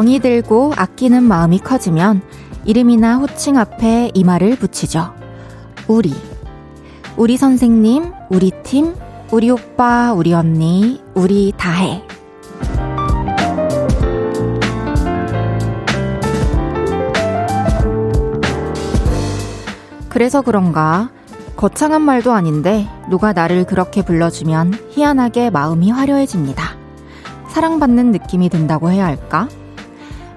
정이 들고 아끼는 마음이 커지면 이름이나 호칭 앞에 이 말을 붙이죠. 우리. 우리 선생님, 우리 팀, 우리 오빠, 우리 언니, 우리 다해. 그래서 그런가 거창한 말도 아닌데 누가 나를 그렇게 불러주면 희한하게 마음이 화려해집니다. 사랑받는 느낌이 든다고 해야 할까?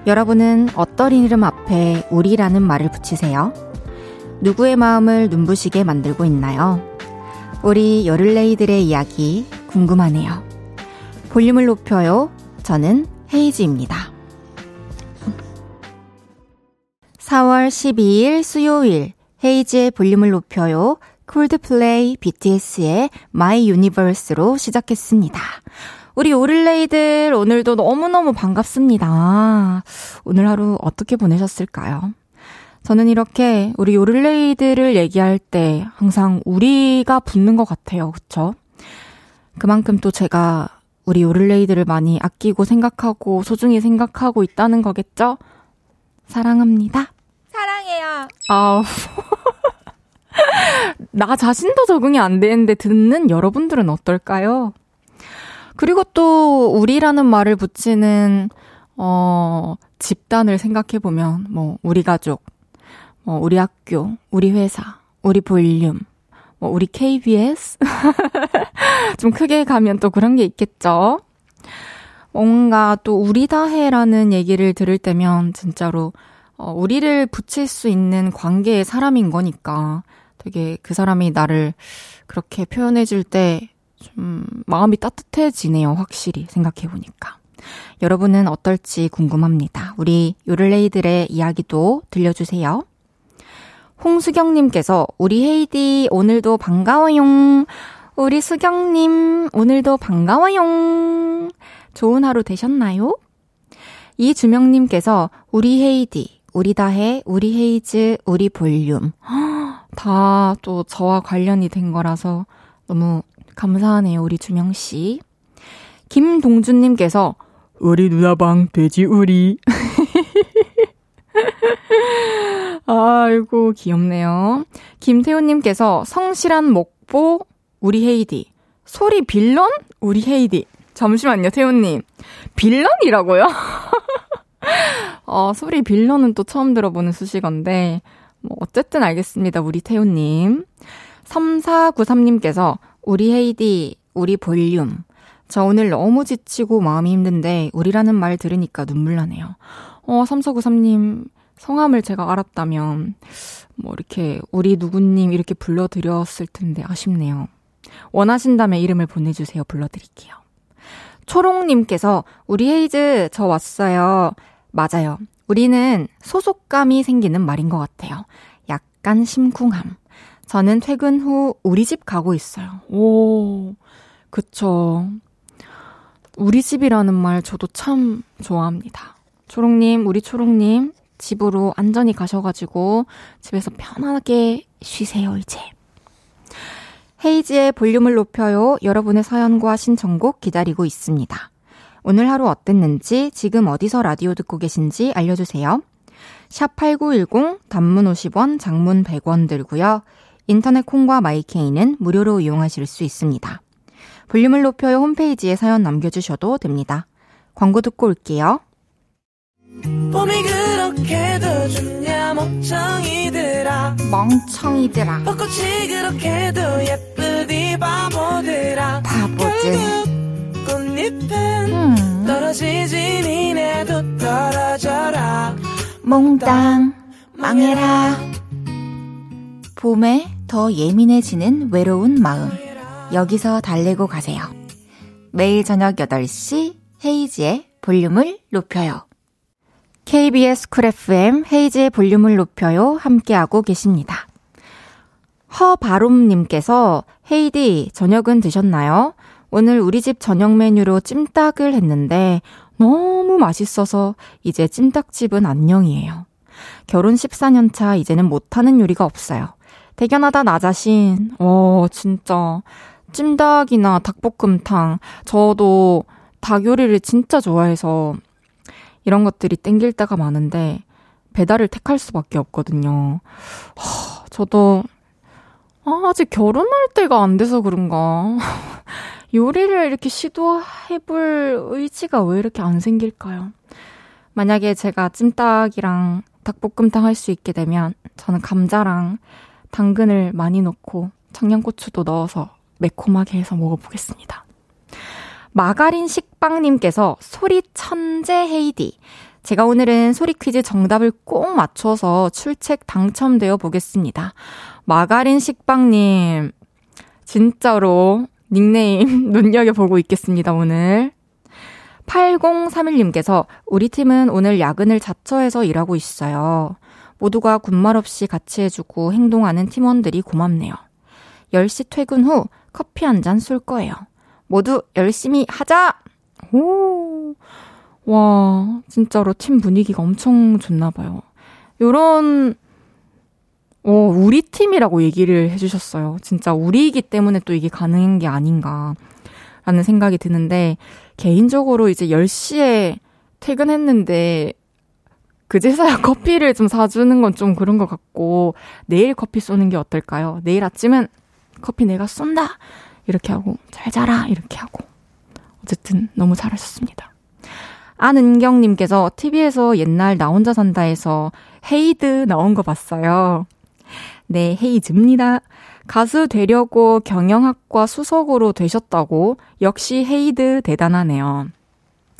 여러분은 어떤 이름 앞에 우리라는 말을 붙이세요? 누구의 마음을 눈부시게 만들고 있나요? 우리 여를레이들의 이야기 궁금하네요. 볼륨을 높여요. 저는 헤이즈입니다. 4월 12일 수요일 헤이즈의 볼륨을 높여요. 콜드플레이 BTS의 My Universe로 시작했습니다. 우리 오릴레이들 오늘도 너무너무 반갑습니다. 오늘 하루 어떻게 보내셨을까요? 저는 이렇게 우리 오릴레이들을 얘기할 때 항상 우리가 붙는 것 같아요. 그쵸? 그만큼 또 제가 우리 오릴레이들을 많이 아끼고 생각하고 소중히 생각하고 있다는 거겠죠? 사랑합니다. 사랑해요. 아우. 나 자신도 적응이 안 되는데 듣는 여러분들은 어떨까요? 그리고 또 우리라는 말을 붙이는 어 집단을 생각해 보면 뭐 우리 가족, 뭐 우리 학교, 우리 회사, 우리 볼륨, 뭐 우리 KBS 좀 크게 가면 또 그런 게 있겠죠. 뭔가 또 우리 다해라는 얘기를 들을 때면 진짜로 어, 우리를 붙일 수 있는 관계의 사람인 거니까 되게 그 사람이 나를 그렇게 표현해 줄 때 좀 마음이 따뜻해지네요. 확실히 생각해 보니까. 여러분은 어떨지 궁금합니다. 우리 요를레이들의 이야기도 들려주세요. 홍수경님께서 우리 헤이디 오늘도 반가워용. 우리 수경님 오늘도 반가워용. 좋은 하루 되셨나요? 이주명님께서 우리 헤이디, 우리 다해, 우리 헤이즈, 우리 볼륨. 다 또 저와 관련이 된 거라서 너무 감사하네요, 우리 주명씨. 김동준님께서, 우리 누나방 돼지 우리. 아이고, 귀엽네요. 김태훈님께서 성실한 목보, 우리 헤이디. 소리 빌런? 우리 헤이디. 잠시만요, 태훈님. 빌런이라고요? 어, 소리 빌런은 또 처음 들어보는 수식어인데, 뭐, 어쨌든 알겠습니다, 우리 태훈님. 3493님께서 우리 헤이디, 우리 볼륨. 저 오늘 너무 지치고 마음이 힘든데 우리라는 말 들으니까 눈물 나네요. 어, 3493님 성함을 제가 알았다면 뭐 이렇게 우리 누구님 이렇게 불러드렸을 텐데 아쉽네요. 원하신다면 이름을 보내주세요. 불러드릴게요. 초롱님께서 우리 헤이즈 저 왔어요. 맞아요. 우리는 소속감이 생기는 말인 것 같아요. 약간 심쿵함. 저는 퇴근 후 우리 집 가고 있어요. 오, 그쵸. 우리 집이라는 말 저도 참 좋아합니다. 초롱님, 우리 초롱님, 집으로 안전히 가셔가지고 집에서 편하게 쉬세요, 이제. 헤이지의 볼륨을 높여요. 여러분의 사연과 신청곡 기다리고 있습니다. 오늘 하루 어땠는지, 지금 어디서 라디오 듣고 계신지 알려주세요. 샵 8910, 단문 50원, 장문 100원 들고요. 인터넷 콩과 마이케이는 무료로 이용하실 수 있습니다. 볼륨을 높여요 홈페이지에 사연 남겨주셔도 됩니다. 광고 듣고 올게요. 봄이 그렇게도 좋냐 멍청이들아 멍청이들아 벚꽃이 그렇게도 예쁘디 바보들아 바보들 꽃잎은 음. 떨어지지 니네도 떨어져라 몽땅 망해라 봄에 더 예민해지는 외로운 마음. 여기서 달래고 가세요. 매일 저녁 8시 헤이지의 볼륨을 높여요. KBS 쿨 FM 헤이지의 볼륨을 높여요. 함께하고 계십니다. 허바롬님께서 헤이디 저녁은 드셨나요? 오늘 우리 집 저녁 메뉴로 찜닭을 했는데 너무 맛있어서 이제 찜닭집은 안녕이에요. 결혼 14년 차 이제는 못하는 요리가 없어요. 대견하다 나 자신. 어, 진짜. 찜닭이나 닭볶음탕. 저도 닭 요리를 진짜 좋아해서 이런 것들이 땡길 때가 많은데 배달을 택할 수밖에 없거든요. 하, 저도 아, 아직 결혼할 때가 안 돼서 그런가. 요리를 이렇게 시도해볼 의지가 왜 이렇게 안 생길까요? 만약에 제가 찜닭이랑 닭볶음탕 할 수 있게 되면 저는 감자랑 당근을 많이 넣고 청양고추도 넣어서 매콤하게 해서 먹어보겠습니다. 마가린 식빵님께서 소리 천재 헤이디. 제가 오늘은 소리 퀴즈 정답을 꼭 맞춰서 출첵 당첨되어 보겠습니다. 마가린 식빵님, 진짜로 닉네임 눈여겨보고 있겠습니다, 오늘. 8031님께서 우리 팀은 오늘 야근을 자처해서 일하고 있어요. 모두가 군말 없이 같이 해주고 행동하는 팀원들이 고맙네요. 10시 퇴근 후 커피 한 잔 쏠 거예요. 모두 열심히 하자! 오, 와, 진짜로 팀 분위기가 엄청 좋나 봐요. 요런, 어, 우리 팀이라고 얘기를 해주셨어요. 진짜 우리이기 때문에 또 이게 가능한 게 아닌가. 라는 생각이 드는데, 개인적으로 이제 10시에 퇴근했는데, 그제서야 커피를 좀 사주는 건 좀 그런 것 같고, 내일 커피 쏘는 게 어떨까요? 내일 아침은 커피 내가 쏜다! 이렇게 하고, 잘 자라! 이렇게 하고. 어쨌든 너무 잘하셨습니다. 안은경님께서 TV에서 옛날 나 혼자 산다에서 헤이드 나온 거 봤어요. 네, 헤이즈입니다. 가수 되려고 경영학과 수석으로 되셨다고 역시 헤이드 대단하네요.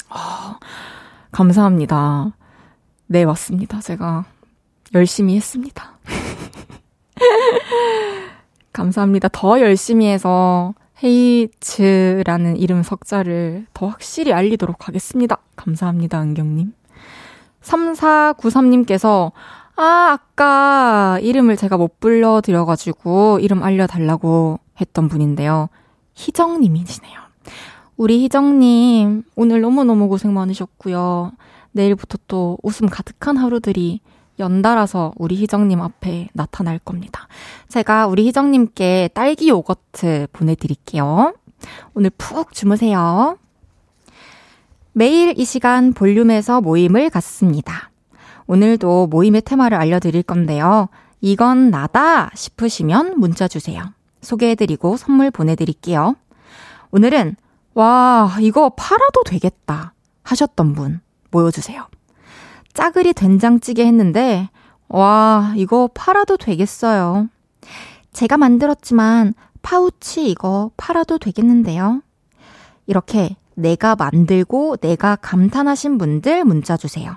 아, 감사합니다. 네, 맞습니다. 제가 열심히 했습니다. 감사합니다. 더 열심히 해서 헤이츠라는 이름 석자를 더 확실히 알리도록 하겠습니다. 감사합니다, 은경님. 3493님께서, 아, 아까 이름을 제가 못 불러드려가지고 이름 알려달라고 했던 분인데요. 희정님이시네요. 우리 희정님, 오늘 너무너무 고생 많으셨고요. 내일부터 또 웃음 가득한 하루들이 연달아서 우리 희정님 앞에 나타날 겁니다. 제가 우리 희정님께 딸기 요거트 보내드릴게요. 오늘 푹 주무세요. 매일 이 시간 볼륨에서 모임을 갖습니다. 오늘도 모임의 테마를 알려드릴 건데요. 이건 나다 싶으시면 문자 주세요. 소개해드리고 선물 보내드릴게요. 오늘은, 와, 이거 팔아도 되겠다 하셨던 분 모여주세요. 짜글이 된장찌개 했는데, 와, 이거 팔아도 되겠어요. 제가 만들었지만 파우치 이거 팔아도 되겠는데요. 이렇게 내가 만들고 내가 감탄하신 분들 문자 주세요.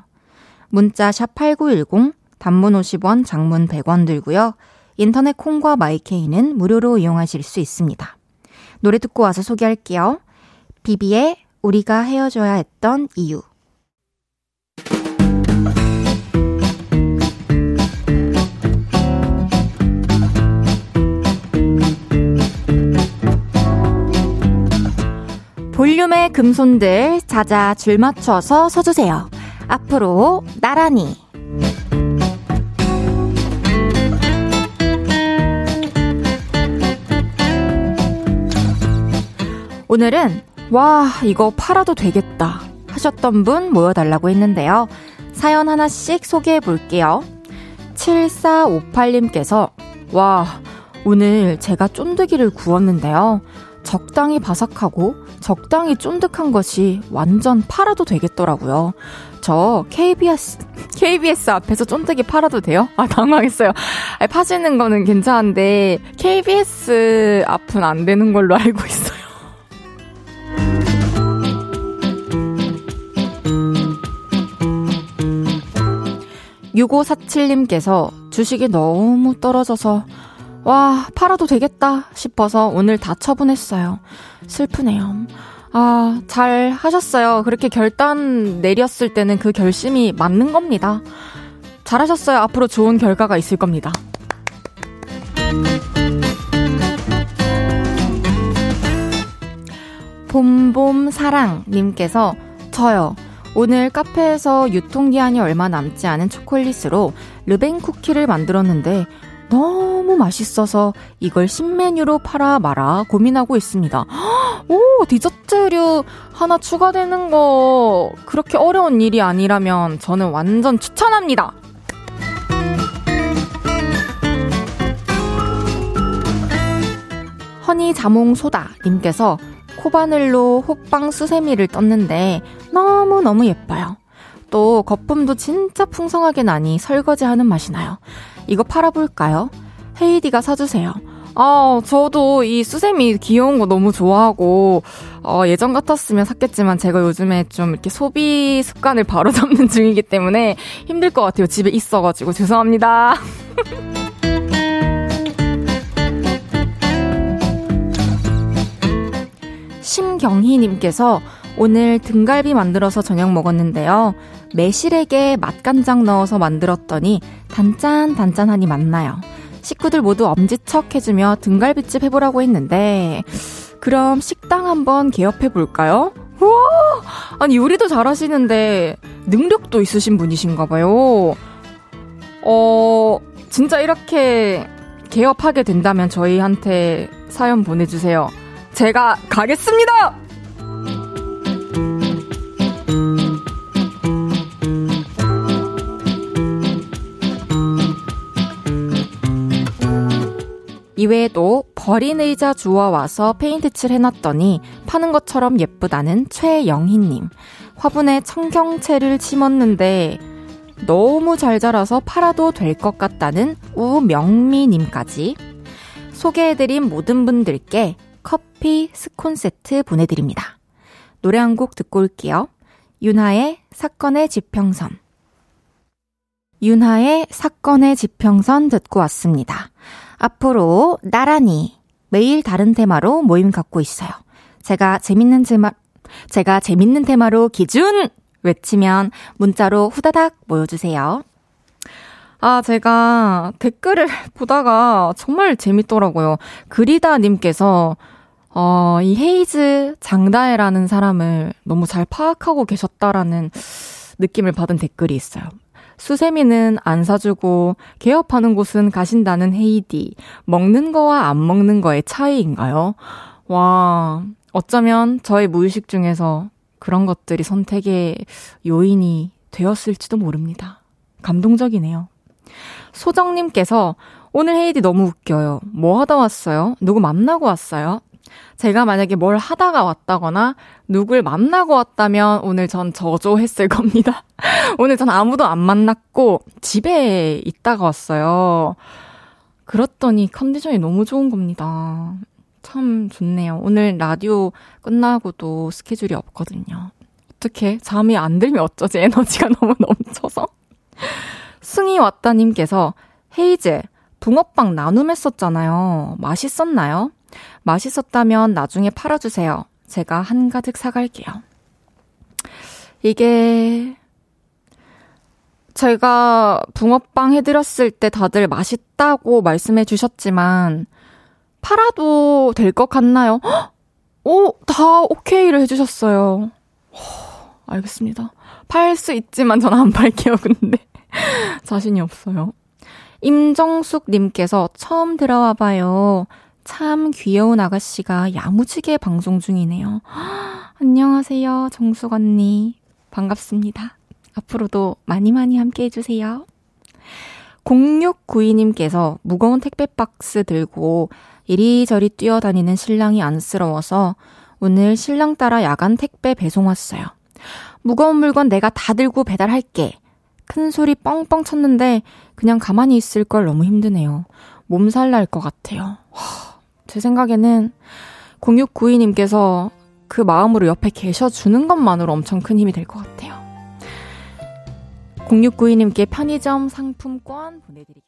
문자 샵 8910, 단문 50원, 장문 100원 들고요. 인터넷 콩과 마이케이는 무료로 이용하실 수 있습니다. 노래 듣고 와서 소개할게요. 비비의 우리가 헤어져야 했던 이유. 볼륨의 금손들 자자 줄 맞춰서 서주세요. 앞으로 나란히. 오늘은 와 이거 팔아도 되겠다 하셨던 분 모여달라고 했는데요. 사연 하나씩 소개해 볼게요. 7458님께서 와 오늘 제가 쫀득이를 구웠는데요. 적당히 바삭하고 적당히 쫀득한 것이 완전 팔아도 되겠더라고요. 저 KBS, KBS 앞에서 쫀득이 팔아도 돼요? 아, 당황했어요. 아니, 파시는 거는 괜찮은데, KBS 앞은 안 되는 걸로 알고 있어요. 6547님께서 주식이 너무 떨어져서 와, 팔아도 되겠다 싶어서 오늘 다 처분했어요. 슬프네요. 아, 잘 하셨어요. 그렇게 결단 내렸을 때는 그 결심이 맞는 겁니다. 잘하셨어요. 앞으로 좋은 결과가 있을 겁니다. 봄봄 사랑님께서 저요. 오늘 카페에서 유통기한이 얼마 남지 않은 초콜릿으로 르뱅 쿠키를 만들었는데 너무 맛있어서 이걸 신메뉴로 팔아 마라 고민하고 있습니다. 오, 디저트류 하나 추가되는 거 그렇게 어려운 일이 아니라면 저는 완전 추천합니다. 허니 자몽 소다 님께서 코바늘로 호빵 수세미를 떴는데 너무너무 예뻐요. 또 거품도 진짜 풍성하게 나니 설거지하는 맛이 나요. 이거 팔아볼까요? 헤이디가 사주세요. 아, 저도 이 수세미 귀여운 거 너무 좋아하고, 어, 예전 같았으면 샀겠지만 제가 요즘에 좀 이렇게 소비 습관을 바로 잡는 중이기 때문에 힘들 것 같아요. 집에 있어가지고. 죄송합니다. 심경희님께서 오늘 등갈비 만들어서 저녁 먹었는데요. 매실에게 맛간장 넣어서 만들었더니 단짠단짠하니 맛나요. 식구들 모두 엄지척 해주며 등갈비집 해보라고 했는데, 그럼 식당 한번 개업해볼까요? 우와! 아니, 요리도 잘하시는데, 능력도 있으신 분이신가 봐요. 어, 진짜 이렇게 개업하게 된다면 저희한테 사연 보내주세요. 제가 가겠습니다! 이외에도 버린 의자 주워 와서 페인트 칠 해놨더니 파는 것처럼 예쁘다는 최영희님. 화분에 청경채를 심었는데 너무 잘 자라서 팔아도 될 것 같다는 우명미님까지 소개해드린 모든 분들께 커피 스콘 세트 보내드립니다. 노래 한 곡 듣고 올게요. 윤하의 사건의 지평선. 윤하의 사건의 지평선 듣고 왔습니다. 앞으로 나란히 매일 다른 테마로 모임 갖고 있어요. 제가 재밌는 테마, 제가 재밌는 테마로 기준! 외치면 문자로 후다닥 모여주세요. 아, 제가 댓글을 보다가 정말 재밌더라고요. 그리다님께서, 어, 이 헤이즈 장다혜라는 사람을 너무 잘 파악하고 계셨다라는 느낌을 받은 댓글이 있어요. 수세미는 안 사주고 개업하는 곳은 가신다는 헤이디. 먹는 거와 안 먹는 거의 차이인가요? 와, 어쩌면 저의 무의식 중에서 그런 것들이 선택의 요인이 되었을지도 모릅니다. 감동적이네요. 소정님께서 오늘 헤이디 너무 웃겨요. 뭐 하다 왔어요? 누구 만나고 왔어요? 제가 만약에 뭘 하다가 왔다거나 누굴 만나고 왔다면 오늘 전 저조했을 겁니다. 오늘 전 아무도 안 만났고 집에 있다가 왔어요. 그렇더니 컨디션이 너무 좋은 겁니다. 참 좋네요. 오늘 라디오 끝나고도 스케줄이 없거든요. 어떻게 잠이 안 들면 어쩌지? 에너지가 너무 넘쳐서. 승희 왔다님께서 헤이즈 붕어빵 나눔했었잖아요. 맛있었나요? 맛있었다면 나중에 팔아주세요. 제가 한가득 사갈게요. 이게, 제가 붕어빵 해드렸을 때 다들 맛있다고 말씀해 주셨지만, 팔아도 될 것 같나요? 오, 다 오케이를 해주셨어요. 알겠습니다. 팔 수 있지만 전안 팔게요, 근데. 자신이 없어요. 임정숙님께서 처음 들어와 봐요. 참 귀여운 아가씨가 야무지게 방송 중이네요. 안녕하세요, 정숙 언니. 반갑습니다. 앞으로도 많이 많이 함께 해주세요. 0692님께서 무거운 택배 박스 들고 이리저리 뛰어다니는 신랑이 안쓰러워서 오늘 신랑 따라 야간 택배 배송 왔어요. 무거운 물건 내가 다 들고 배달할게. 큰 소리 뻥뻥 쳤는데 그냥 가만히 있을 걸 너무 힘드네요. 몸살 날 것 같아요. 제 생각에는 0692님께서 그 마음으로 옆에 계셔주는 것만으로 엄청 큰 힘이 될 것 같아요. 0692님께 편의점 상품권 보내드리겠습니다.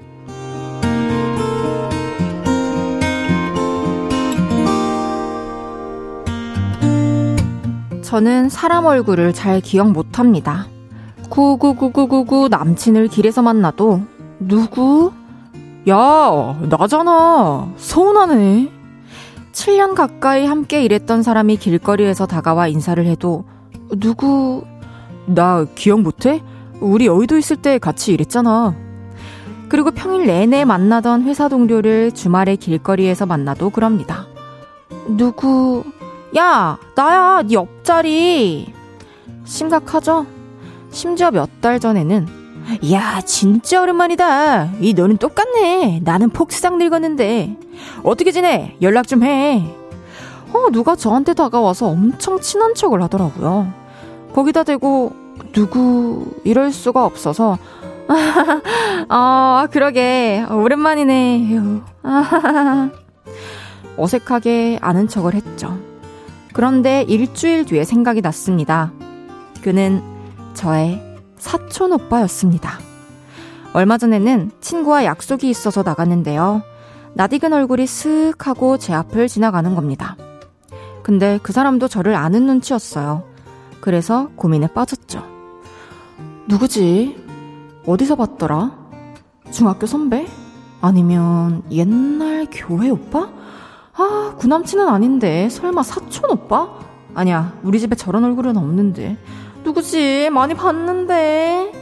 저는 사람 얼굴을 잘 기억 못합니다. 99999 남친을 길에서 만나도 누구? 야, 나잖아. 서운하네. 7년 가까이 함께 일했던 사람이 길거리에서 다가와 인사를 해도 누구? 나 기억 못해? 우리 여의도 있을 때 같이 일했잖아. 그리고 평일 내내 만나던 회사 동료를 주말에 길거리에서 만나도 그럽니다. 누구? 야, 나야, 네 옆자리. 심각하죠? 심지어 몇 달 전에는 야, 진짜 오랜만이다. 이 너는 똑같네. 나는 폭스상 늙었는데. 어떻게 지내? 연락 좀 해. 어, 누가 저한테 다가와서 엄청 친한 척을 하더라고요. 거기다 대고 누구 이럴 수가 없어서 아, 그러게. 오랜만이네. 어색하게 아는 척을 했죠. 그런데 일주일 뒤에 생각이 났습니다. 그는 저의 사촌 오빠였습니다. 얼마 전에는 친구와 약속이 있어서 나갔는데요. 낯익은 얼굴이 슥 하고 제 앞을 지나가는 겁니다. 근데 그 사람도 저를 아는 눈치였어요. 그래서 고민에 빠졌죠. 누구지? 어디서 봤더라? 중학교 선배? 아니면 옛날 교회 오빠? 아, 구남친은 아닌데. 설마 사촌 오빠? 아니야, 우리 집에 저런 얼굴은 없는데. 누구지? 많이 봤는데.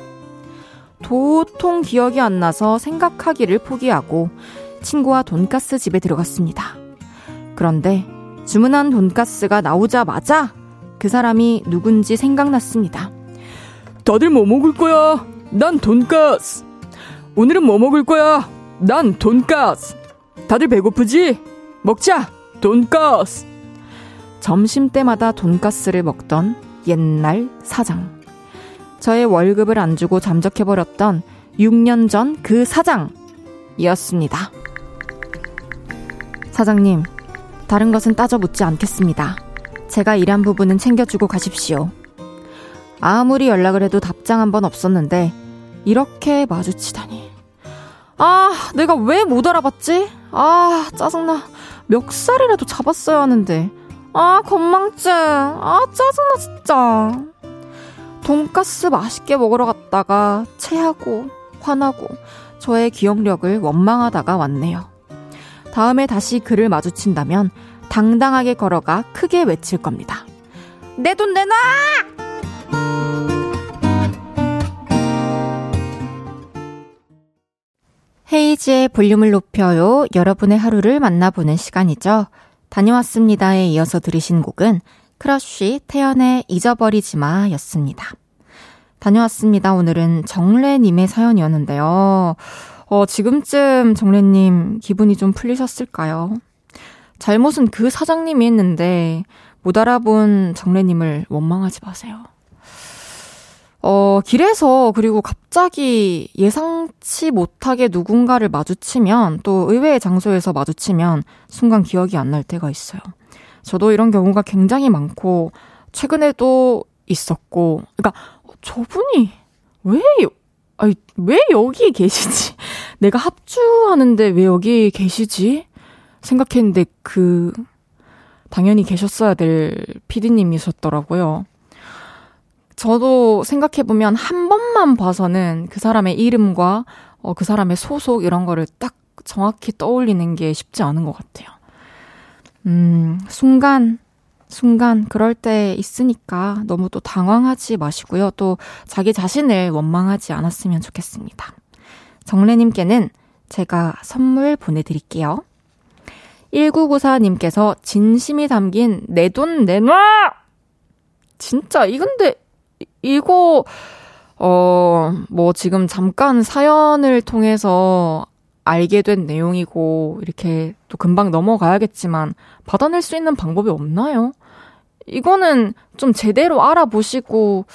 도통 기억이 안 나서 생각하기를 포기하고 친구와 돈가스 집에 들어갔습니다. 그런데 주문한 돈가스가 나오자마자 그 사람이 누군지 생각났습니다. 다들 뭐 먹을 거야? 난 돈가스. 오늘은 뭐 먹을 거야? 난 돈가스. 다들 배고프지? 먹자! 돈가스! 점심 때마다 돈가스를 먹던 옛날 사장. 저의 월급을 안 주고 잠적해버렸던 6년 전 그 사장이었습니다. 사장님, 다른 것은 따져 묻지 않겠습니다. 제가 일한 부분은 챙겨주고 가십시오. 아무리 연락을 해도 답장 한 번 없었는데, 이렇게 마주치다니. 아, 내가 왜 못 알아봤지? 아, 짜증나. 멱살이라도 잡았어야 하는데. 아, 건망증. 아, 짜증나, 진짜. 돈가스 맛있게 먹으러 갔다가 체하고, 화나고, 저의 기억력을 원망하다가 왔네요. 다음에 다시 그를 마주친다면 당당하게 걸어가 크게 외칠 겁니다. 내 돈 내놔! 헤이즈의 볼륨을 높여요. 여러분의 하루를 만나보는 시간이죠. 다녀왔습니다에 이어서 들으신 곡은 크러쉬 태연의 잊어버리지 마 였습니다. 다녀왔습니다. 오늘은 정래님의 사연이었는데요. 어, 지금쯤 정래님 기분이 좀 풀리셨을까요? 잘못은 그 사장님이 했는데 못 알아본 정래님을 원망하지 마세요. 어, 길에서 그리고 갑자기 예상치 못하게 누군가를 마주치면 또 의외의 장소에서 마주치면 순간 기억이 안 날 때가 있어요. 저도 이런 경우가 굉장히 많고 최근에도 있었고 그러니까 저분이 왜 아니 왜 여기 계시지? 내가 합주하는데 왜 여기 계시지? 생각했는데 그 당연히 계셨어야 될 피디님이셨더라고요. 저도 생각해보면 한 번만 봐서는 그 사람의 이름과 어, 그 사람의 소속 이런 거를 딱 정확히 떠올리는 게 쉽지 않은 것 같아요. 음, 순간, 순간 그럴 때 있으니까 너무 또 당황하지 마시고요. 또 자기 자신을 원망하지 않았으면 좋겠습니다. 정래님께는 제가 선물 보내드릴게요. 1994님께서 진심이 담긴 내 돈 내놔! 진짜, 이건데, 이거, 어, 뭐 지금 잠깐 사연을 통해서 알게 된 내용이고, 이렇게 또 금방 넘어가야겠지만, 받아낼 수 있는 방법이 없나요? 이거는 좀 제대로 알아보시고,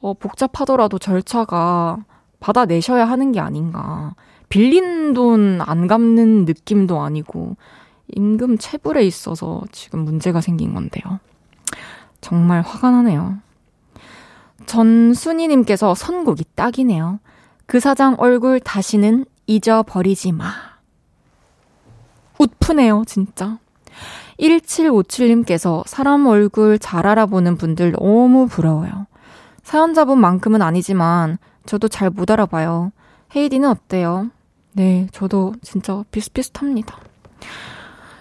어, 복잡하더라도 절차가 받아내셔야 하는 게 아닌가. 빌린 돈 안 갚는 느낌도 아니고, 임금 체불에 있어서 지금 문제가 생긴 건데요. 정말 화가 나네요. 전순이님께서 선곡이 딱이네요. 그 사장 얼굴 다시는 잊어버리지 마. 웃프네요, 진짜. 1757님께서 사람 얼굴 잘 알아보는 분들 너무 부러워요. 사연자분만큼은 아니지만 저도 잘 못 알아봐요. 헤이디는 어때요? 네, 저도 진짜 비슷비슷합니다.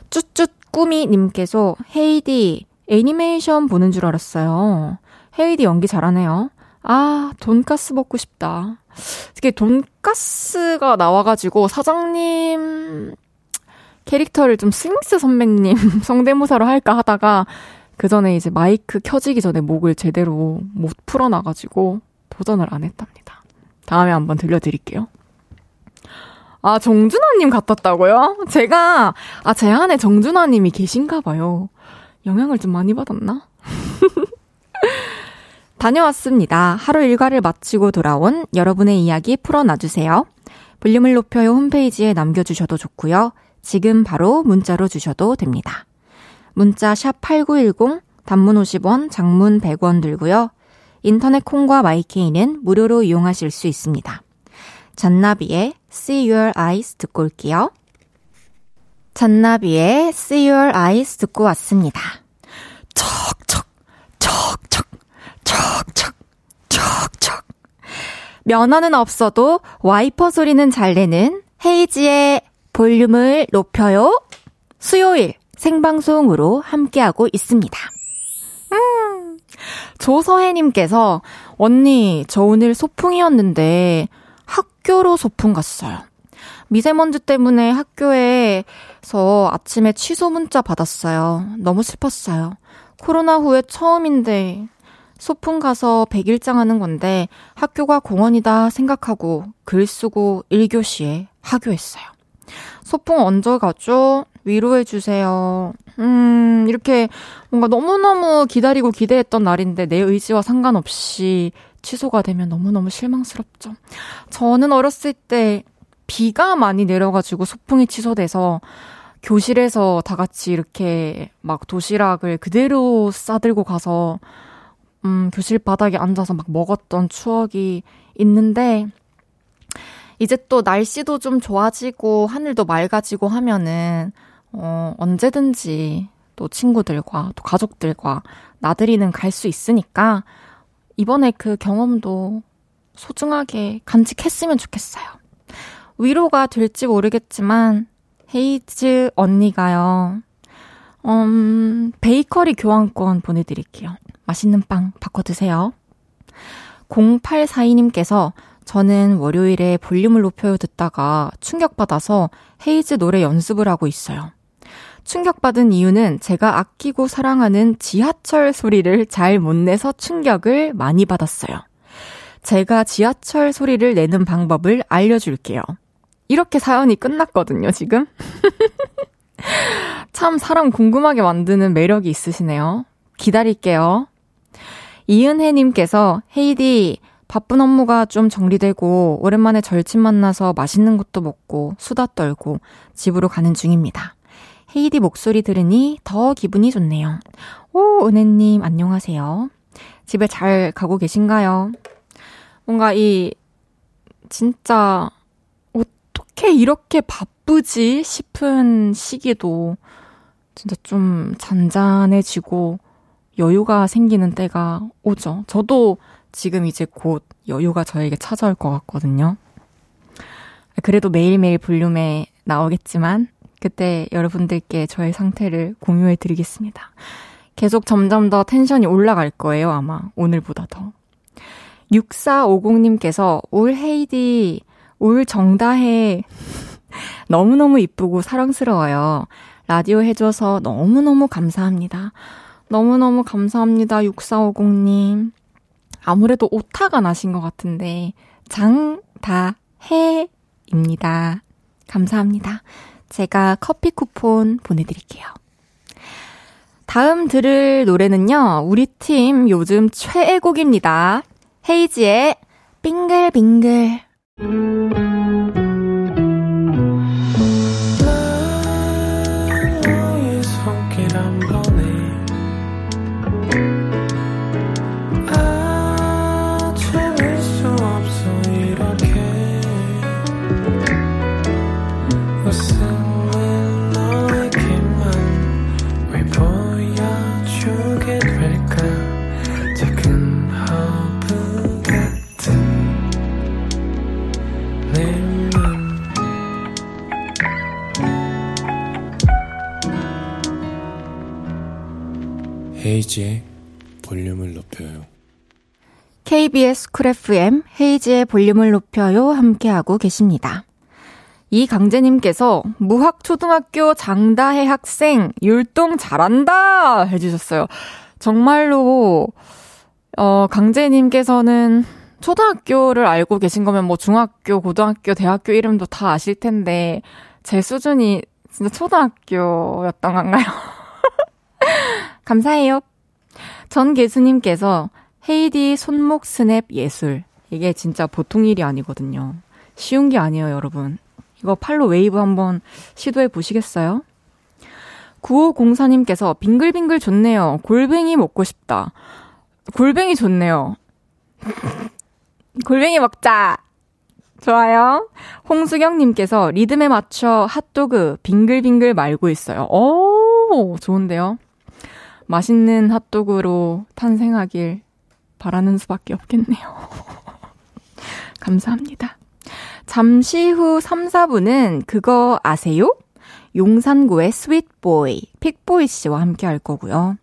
쭈쭈 꾸미님께서 헤이디 애니메이션 보는 줄 알았어요. 헤이디 연기 잘하네요. 아, 돈가스 먹고 싶다. 이게 돈가스가 나와가지고 사장님 캐릭터를 좀 스윙스 선배님 성대모사로 할까 하다가 그 전에 이제 마이크 켜지기 전에 목을 제대로 못 풀어놔가지고 도전을 안 했답니다. 다음에 한번 들려드릴게요. 아, 정준하님 같았다고요? 제가, 아, 제 안에 정준하님이 계신가 봐요. 영향을 좀 많이 받았나? 다녀왔습니다. 하루 일과를 마치고 돌아온 여러분의 이야기 풀어놔주세요. 볼륨을 높여요 홈페이지에 남겨주셔도 좋고요. 지금 바로 문자로 주셔도 됩니다. 문자 샵 8910, 단문 50원, 장문 100원 들고요. 인터넷 콩과 마이케이는 무료로 이용하실 수 있습니다. 잔나비의 See Your Eyes 듣고 올게요. 잔나비의 See Your Eyes 듣고 왔습니다. 척척, 척척, 척척, 척척. 면허는 없어도 와이퍼 소리는 잘 내는 헤이지의 볼륨을 높여요. 수요일 생방송으로 함께하고 있습니다. 음, 조서혜님께서 언니 저 오늘 소풍이었는데 학교로 소풍 갔어요. 미세먼지 때문에 학교에서 아침에 취소 문자 받았어요. 너무 슬펐어요. 코로나 후에 처음인데 소풍 가서 백일장 하는 건데 학교가 공원이다 생각하고 글 쓰고 1교시에 하교했어요. 소풍 언제 가죠? 위로해 주세요. 음, 이렇게 뭔가 너무너무 기다리고 기대했던 날인데 내 의지와 상관없이 취소가 되면 너무너무 실망스럽죠. 저는 어렸을 때 비가 많이 내려가지고 소풍이 취소돼서 교실에서 다 같이 이렇게 막 도시락을 그대로 싸들고 가서 음, 교실 바닥에 앉아서 막 먹었던 추억이 있는데 이제 또 날씨도 좀 좋아지고 하늘도 맑아지고 하면은 어, 언제든지 또 친구들과 또 가족들과 나들이는 갈 수 있으니까 이번에 그 경험도 소중하게 간직했으면 좋겠어요. 위로가 될지 모르겠지만 헤이즈 언니가요. 음, 베이커리 교환권 보내드릴게요. 맛있는 빵 바꿔 드세요. 0842님께서 저는 월요일에 볼륨을 높여요 듣다가 충격받아서 헤이즈 노래 연습을 하고 있어요. 충격받은 이유는 제가 아끼고 사랑하는 지하철 소리를 잘 못 내서 충격을 많이 받았어요. 제가 지하철 소리를 내는 방법을 알려줄게요. 이렇게 사연이 끝났거든요, 지금. 참 사람 궁금하게 만드는 매력이 있으시네요. 기다릴게요. 이은혜님께서 헤이디 바쁜 업무가 좀 정리되고 오랜만에 절친 만나서 맛있는 것도 먹고 수다 떨고 집으로 가는 중입니다. 헤이디 목소리 들으니 더 기분이 좋네요. 오, 은혜님 안녕하세요. 집에 잘 가고 계신가요? 뭔가 이 진짜 어떻게 이렇게 바쁘지 싶은 시기도 진짜 좀 잔잔해지고 여유가 생기는 때가 오죠. 저도 지금 이제 곧 여유가 저에게 찾아올 것 같거든요. 그래도 매일매일 볼륨에 나오겠지만 그때 여러분들께 저의 상태를 공유해 드리겠습니다. 계속 점점 더 텐션이 올라갈 거예요, 아마. 오늘보다 더. 6450님께서 올 헤이디 올 정다해. 너무너무 이쁘고 사랑스러워요. 라디오 해줘서 너무너무 감사합니다. 너무너무 감사합니다, 6450님. 아무래도 오타가 나신 것 같은데, 장다해입니다. 감사합니다. 제가 커피 쿠폰 보내드릴게요. 다음 들을 노래는요, 우리 팀 요즘 최애곡입니다. 헤이지의 빙글빙글. 헤이지의 볼륨을 높여요. KBS 쿨 FM 헤이지의 볼륨을 높여요 함께하고 계십니다. 이강재님께서 무학초등학교 장다해 학생 율동 잘한다 해주셨어요. 정말로 어 강재님께서는 초등학교를 알고 계신 거면 뭐 중학교, 고등학교, 대학교 이름도 다 아실 텐데 제 수준이 진짜 초등학교였던 건가요? 감사해요. 전계수님께서 헤이즈 손목 스냅 예술. 이게 진짜 보통 일이 아니거든요. 쉬운 게 아니에요, 여러분. 이거 팔로 웨이브 한번 시도해 보시겠어요? 9504님께서 빙글빙글 좋네요. 골뱅이 먹고 싶다. 골뱅이 좋네요. 골뱅이 먹자! 좋아요. 홍수경님께서 리듬에 맞춰 핫도그 빙글빙글 말고 있어요. 오, 좋은데요? 맛있는 핫도그로 탄생하길 바라는 수밖에 없겠네요. 감사합니다. 잠시 후 3, 4부는 그거 아세요? 용산구의 sweet boy, 픽보이 씨와 함께 할 거고요.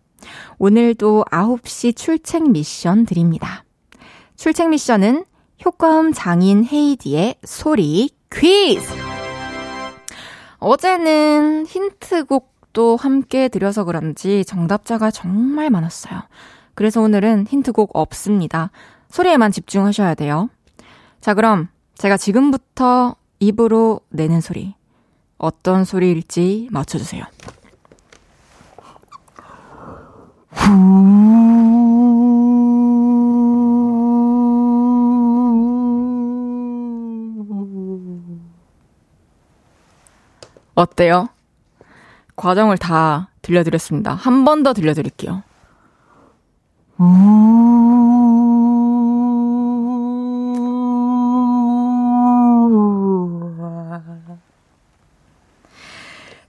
오늘도 9시 출첵 미션 드립니다. 출첵 미션은 효과음 장인 헤이디의 소리 퀴즈! 어제는 힌트곡 도 함께 드려서 그런지 정답자가 정말 많았어요. 그래서 오늘은 힌트곡 없습니다. 소리에만 집중하셔야 돼요. 자, 그럼 제가 지금부터 입으로 내는 소리. 어떤 소리일지 맞춰주세요. 어때요? 과정을 다 들려드렸습니다. 한 번 더 들려드릴게요.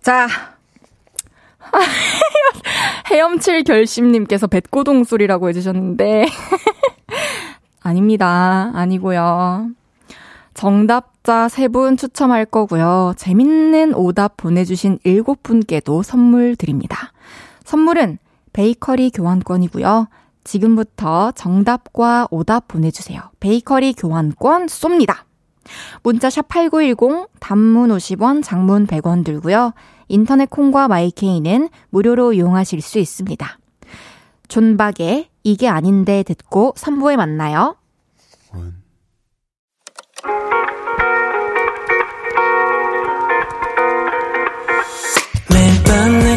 자. 헤엄칠 결심님께서 배고동 소리라고 해주셨는데. 아닙니다. 아니고요. 정답 자세분 추첨할 거고요. 재밌는 오답 보내주신 일곱 분께도 선물 드립니다. 선물은 베이커리 교환권이고요. 지금부터 정답과 오답 보내주세요. 베이커리 교환권 쏩니다. 문자 샵 8910, 단문 50원, 장문 100원 들고요. 인터넷 콩과 마이케이는 무료로 이용하실 수 있습니다. 존박의 이게 아닌데 듣고 3부에 만나요. 매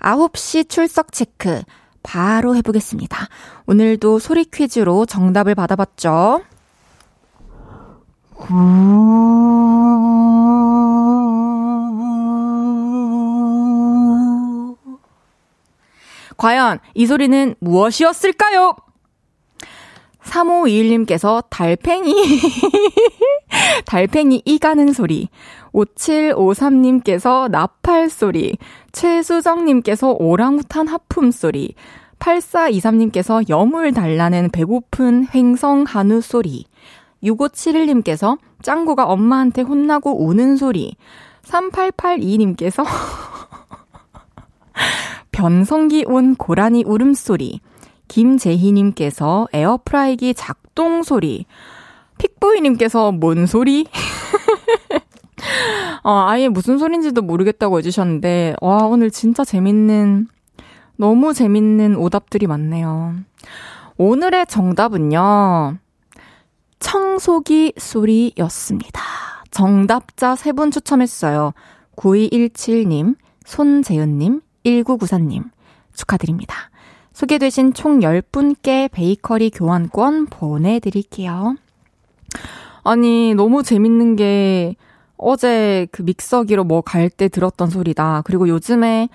9시 출석 체크 바로 해보겠습니다. 오늘도 소리 퀴즈로 정답을 받아봤죠. 과연 이 소리는 무엇이었을까요? 3521님께서 달팽이, 달팽이 이 가는 소리. 5753님께서 나팔 소리. 최수정님께서 오랑우탄 하품 소리. 8423님께서 염을 달라는 배고픈 횡성 한우 소리. 6571님께서 짱구가 엄마한테 혼나고 우는 소리. 3882님께서 변성기 온 고라니 울음소리. 김재희님께서 에어프라이기 작동 소리. 픽보이님께서 뭔 소리? 어, 아예 무슨 소린지도 모르겠다고 해주셨는데, 와, 오늘 진짜 재밌는, 너무 재밌는 오답들이 많네요. 오늘의 정답은요, 청소기 소리였습니다. 정답자 세 분 추첨했어요. 9217님, 손재은님, 1994님. 축하드립니다. 소개되신 총 10분께 베이커리 교환권 보내드릴게요. 아니, 너무 재밌는 게 어제 그 믹서기로 뭐 갈 때 들었던 소리다. 그리고 요즘에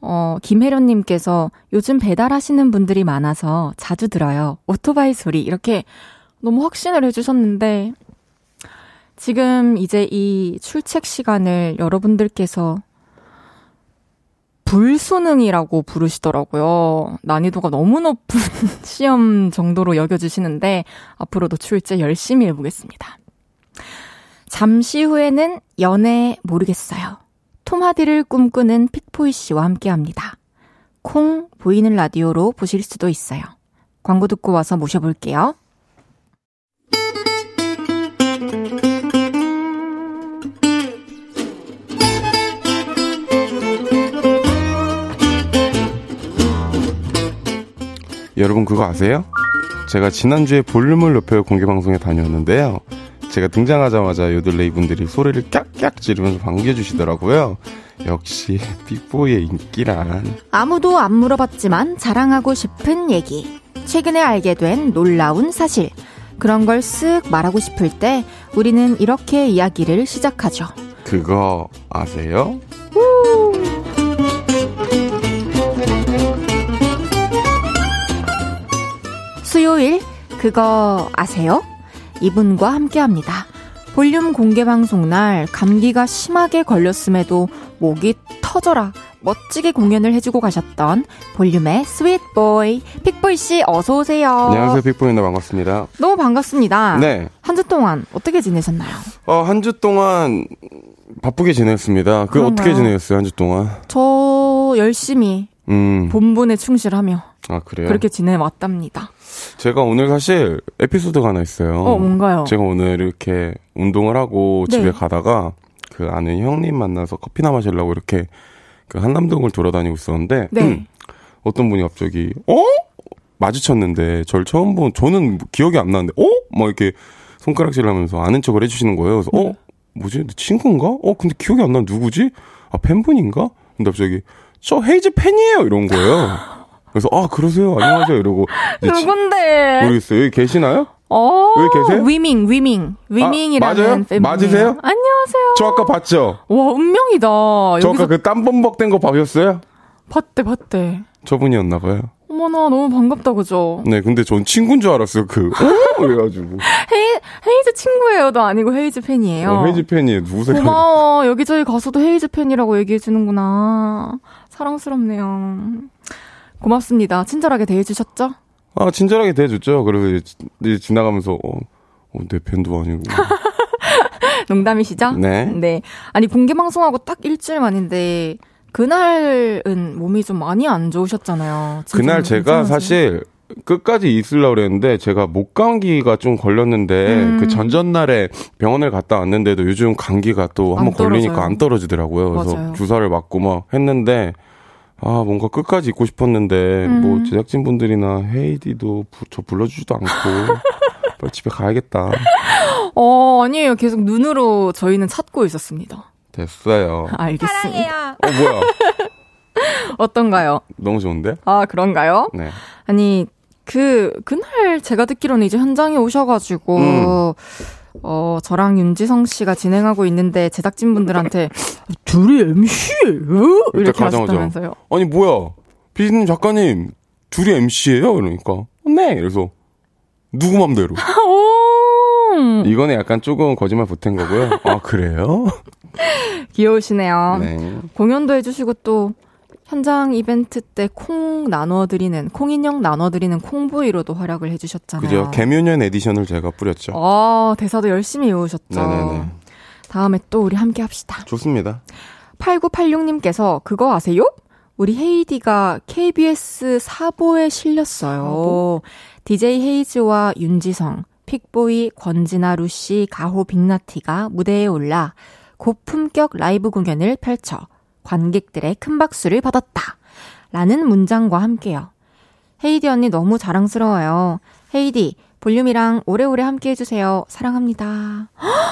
어, 김혜련님께서 요즘 배달하시는 분들이 많아서 자주 들어요. 오토바이 소리. 이렇게 너무 확신을 해주셨는데, 지금 이제 이 출첵 시간을 여러분들께서 불수능이라고 부르시더라고요. 난이도가 너무 높은 시험 정도로 여겨주시는데 앞으로도 출제 열심히 해보겠습니다. 잠시 후에는 연애 모르겠어요. 톰하디를 꿈꾸는 픽포이 씨와 함께 합니다. 콩 보이는 라디오로 보실 수도 있어요. 광고 듣고 와서 모셔볼게요. 여러분 그거 아세요? 제가 지난주에 볼륨을 높여 공개 방송에 다녀왔는데요. 제가 등장하자마자 요들레이 분들이 소리를 깍깍 지르면서 반겨주시더라고요. 역시 빅보이의 인기란. 아무도 안 물어봤지만 자랑하고 싶은 얘기. 최근에 알게 된 놀라운 사실. 그런 걸 쓱 말하고 싶을 때 우리는 이렇게 이야기를 시작하죠. 그거 아세요? 그거 아세요? 이분과 함께 합니다. 볼륨 공개 방송 날 감기가 심하게 걸렸음에도 목이 터져라 멋지게 공연을 해주고 가셨던 볼륨의 sweet boy 픽보이 씨 어서 오세요. 안녕하세요 픽보이입니다 반갑습니다. 너무 반갑습니다. 네. 한 주 동안 어떻게 지내셨나요? 어, 한 주 동안 바쁘게 지냈습니다. 그? 어떻게 지내셨어요 한 주 동안? 저 열심히 음. 본분에 충실하며 아 그래요? 그렇게 지내왔답니다. 제가 오늘 사실 에피소드가 하나 있어요. 어 뭔가요? 제가 오늘 이렇게 운동을 하고 네. 집에 가다가 그 아는 형님 만나서 커피나 마시려고 이렇게 그 한남동을 돌아다니고 있었는데 네. 음, 어떤 분이 갑자기 어 마주쳤는데 저를 처음 본 저는 기억이 안 나는데 어? 막 이렇게 손가락질을 하면서 아는 척을 해 주시는 거예요. 그래서 네. 어 뭐지 내 친구인가? 어 근데 기억이 안 나 누구지? 아 팬분인가? 근데 갑자기 저 헤이즈 팬이에요 이런 거예요. 그래서 아 그러세요 안녕하세요 이러고 누군데? 모르겠어요 여기 계시나요? 어, 여기 계세요? 위밍, 위밍. 위밍이라는 맞아요? 팬분이에요. 맞으세요? 안녕하세요. 저 아까 봤죠? 와, 운명이다. 저 여기서 아까 그 땀범벅 된 거 봐셨어요? 봤대, 봤대. 저분이었나 봐요. 어머나, 너무 반갑다, 그죠? 네, 근데 전 친구인 줄 알았어요. 그, 어? 그래가지고. 헤이, 헤이즈 친구예요도 아니고 헤이즈 팬이에요. 어, 헤이즈 팬이에요. 누구세요? 고마워. 여기저기 가서도 헤이즈 팬이라고 얘기해 주는구나. 사랑스럽네요. 고맙습니다. 친절하게 대해주셨죠? 아, 친절하게 대해줬죠. 그래서 이제, 지나가면서, 어, 어, 내 팬도 아니고. 농담이시죠? 네. 네. 아니, 공개 방송하고 딱 일주일 만인데, 그날은 몸이 좀 많이 안 좋으셨잖아요. 그날 제가 괜찮으세요? 사실 끝까지 있으려고 그랬는데 제가 목 감기가 좀 걸렸는데 음. 그 전전날에 병원을 갔다 왔는데도 요즘 감기가 또안 한번 걸리니까. 안 떨어지더라고요. 그래서 맞아요. 주사를 맞고 막 했는데 아 뭔가 끝까지 있고 싶었는데 음. 뭐 제작진 분들이나 헤이디도 부- 저 불러주지도 않고 빨리 집에 가야겠다. 어, 아니에요. 계속 눈으로 저희는 찾고 있었습니다. 됐어요. 알겠습니다. 어 뭐야? 어떤가요? 너무 좋은데? 아, 그런가요? 네. 아니, 그, 그날 제가 듣기로는 이제 현장에 오셔가지고, 음. 어, 저랑 윤지성 씨가 진행하고 있는데 제작진분들한테 둘이 MC예요? 이렇게. 하셨다면서요. 아니 뭐야? 피디님 작가님 둘이 MC예요? 이러니까 네. 그래서 누구 맘대로? 오! 이거는 약간 조금 거짓말 보탠 거고요. 아 그래요? 귀여우시네요. 네. 공연도 해주시고 또 현장 이벤트 때 콩 나눠드리는, 콩인형 나눠드리는 콩보이로도 활약을 해주셨잖아요. 그죠? 계묘년 에디션을 제가 뿌렸죠. 아, 대사도 열심히 외우셨죠. 네네네. 다음에 또 우리 함께 합시다. 좋습니다. 8986님께서 그거 아세요? 우리 헤이디가 KBS 사보에 실렸어요. DJ 헤이즈와 윤지성, 픽보이, 권진아, 루시, 가호, 빅나티가 무대에 올라 고품격 라이브 공연을 펼쳐 관객들의 큰 박수를 받았다. 라는 문장과 함께요. 헤이디 언니 너무 자랑스러워요. 헤이디, 볼륨이랑 오래오래 함께 해주세요. 사랑합니다.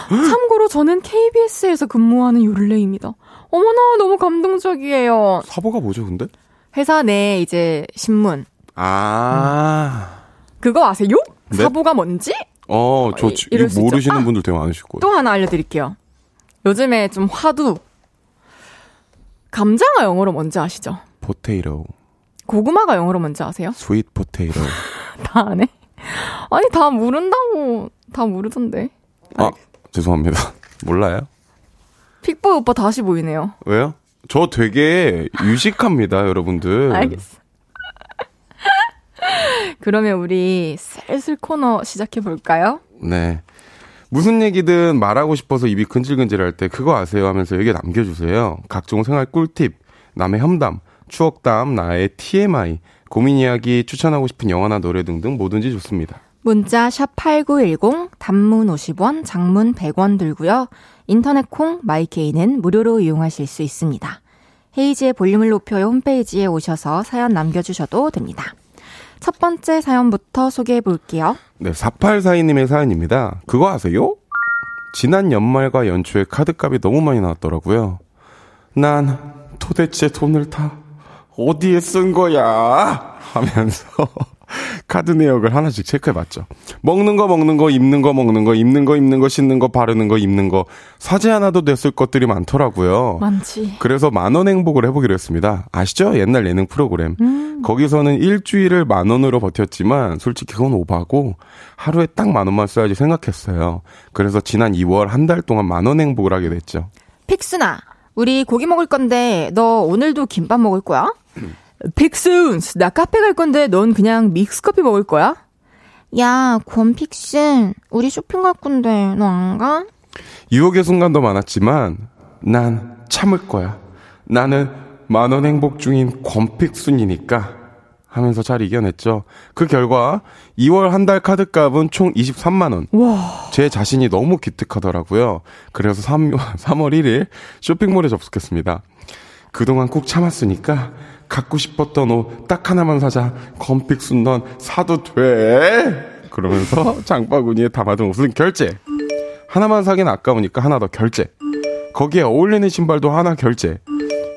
참고로 저는 KBS에서 근무하는 요를레입니다. 어머나, 너무 감동적이에요. 사보가 뭐죠, 근데? 회사 내 이제 신문. 아. 그거 아세요? 네? 사보가 뭔지? 어, 저 이- 수 있죠. 모르시는 아! 분들 되게 많으실 거예요. 또 하나 알려드릴게요. 요즘에 좀 화두. 감자가 영어로 뭔지 아시죠? potato, 고구마가 영어로 뭔지 아세요? sweet potato. 다 아네? 아니, 다 모른다고. 다 모르던데. 아, 죄송합니다. 몰라요? 픽보이 오빠 다시 보이네요. 왜요? 저 되게 유식합니다, 여러분들. 알겠어. 그러면 우리 슬슬 코너 시작해 볼까요? 네. 무슨 얘기든 말하고 싶어서 입이 근질근질할 때 그거 아세요 하면서 얘기 남겨주세요. 각종 생활 꿀팁, 남의 험담, 추억담, 나의 TMI, 고민 이야기, 추천하고 싶은 영화나 노래 등등 뭐든지 좋습니다. 문자 샵8910 단문 50원, 장문 100원 들고요. 인터넷 콩 마이케이는 무료로 이용하실 수 있습니다. 헤이지의 볼륨을 높여요 홈페이지에 오셔서 사연 남겨주셔도 됩니다. 첫 번째 사연부터 소개해 볼게요. 네, 4842님의 사연입니다. 그거 아세요? 지난 연말과 연초에 카드값이 너무 많이 나왔더라고요. 난 도대체 돈을 다 어디에 쓴 거야? 하면서 카드 내역을 하나씩 체크해봤죠. 먹는 거 먹는 거 입는 거 먹는 거 입는 거 입는 거 씻는 거 바르는 거 입는 거 사지 않아도 됐을 것들이 많더라고요. 많지. 그래서 만원 행복을 해보기로 했습니다. 아시죠? 옛날 예능 프로그램. 음. 거기서는 일주일을 만 원으로 버텼지만 솔직히 그건 오바고 하루에 딱 만 원만 써야지 생각했어요. 그래서 지난 2월 한 달 동안 만원 행복을 하게 됐죠. 픽스나, 우리 고기 먹을 건데 너 오늘도 김밥 먹을 거야? 픽순스, 나 카페 갈 건데 넌 그냥 믹스커피 먹을 거야? 야, 권픽슨, 우리 쇼핑 갈 건데 너 안 가? 유혹의 순간도 많았지만 난 참을 거야. 나는 만원 행복 중인 권픽순이니까 하면서 잘 이겨냈죠. 그 결과 2월 한 달 카드값은 총 23만 원. 와, 제 자신이 너무 기특하더라고요. 그래서 3, 3월 1일 쇼핑몰에 접속했습니다. 그동안 꾹 참았으니까 갖고 싶었던 옷 딱 하나만 사자. 건픽 순 넌 사도 돼. 그러면서 장바구니에 담아둔 옷은 결제. 하나만 사긴 아까우니까 하나 더 결제. 거기에 어울리는 신발도 하나 결제.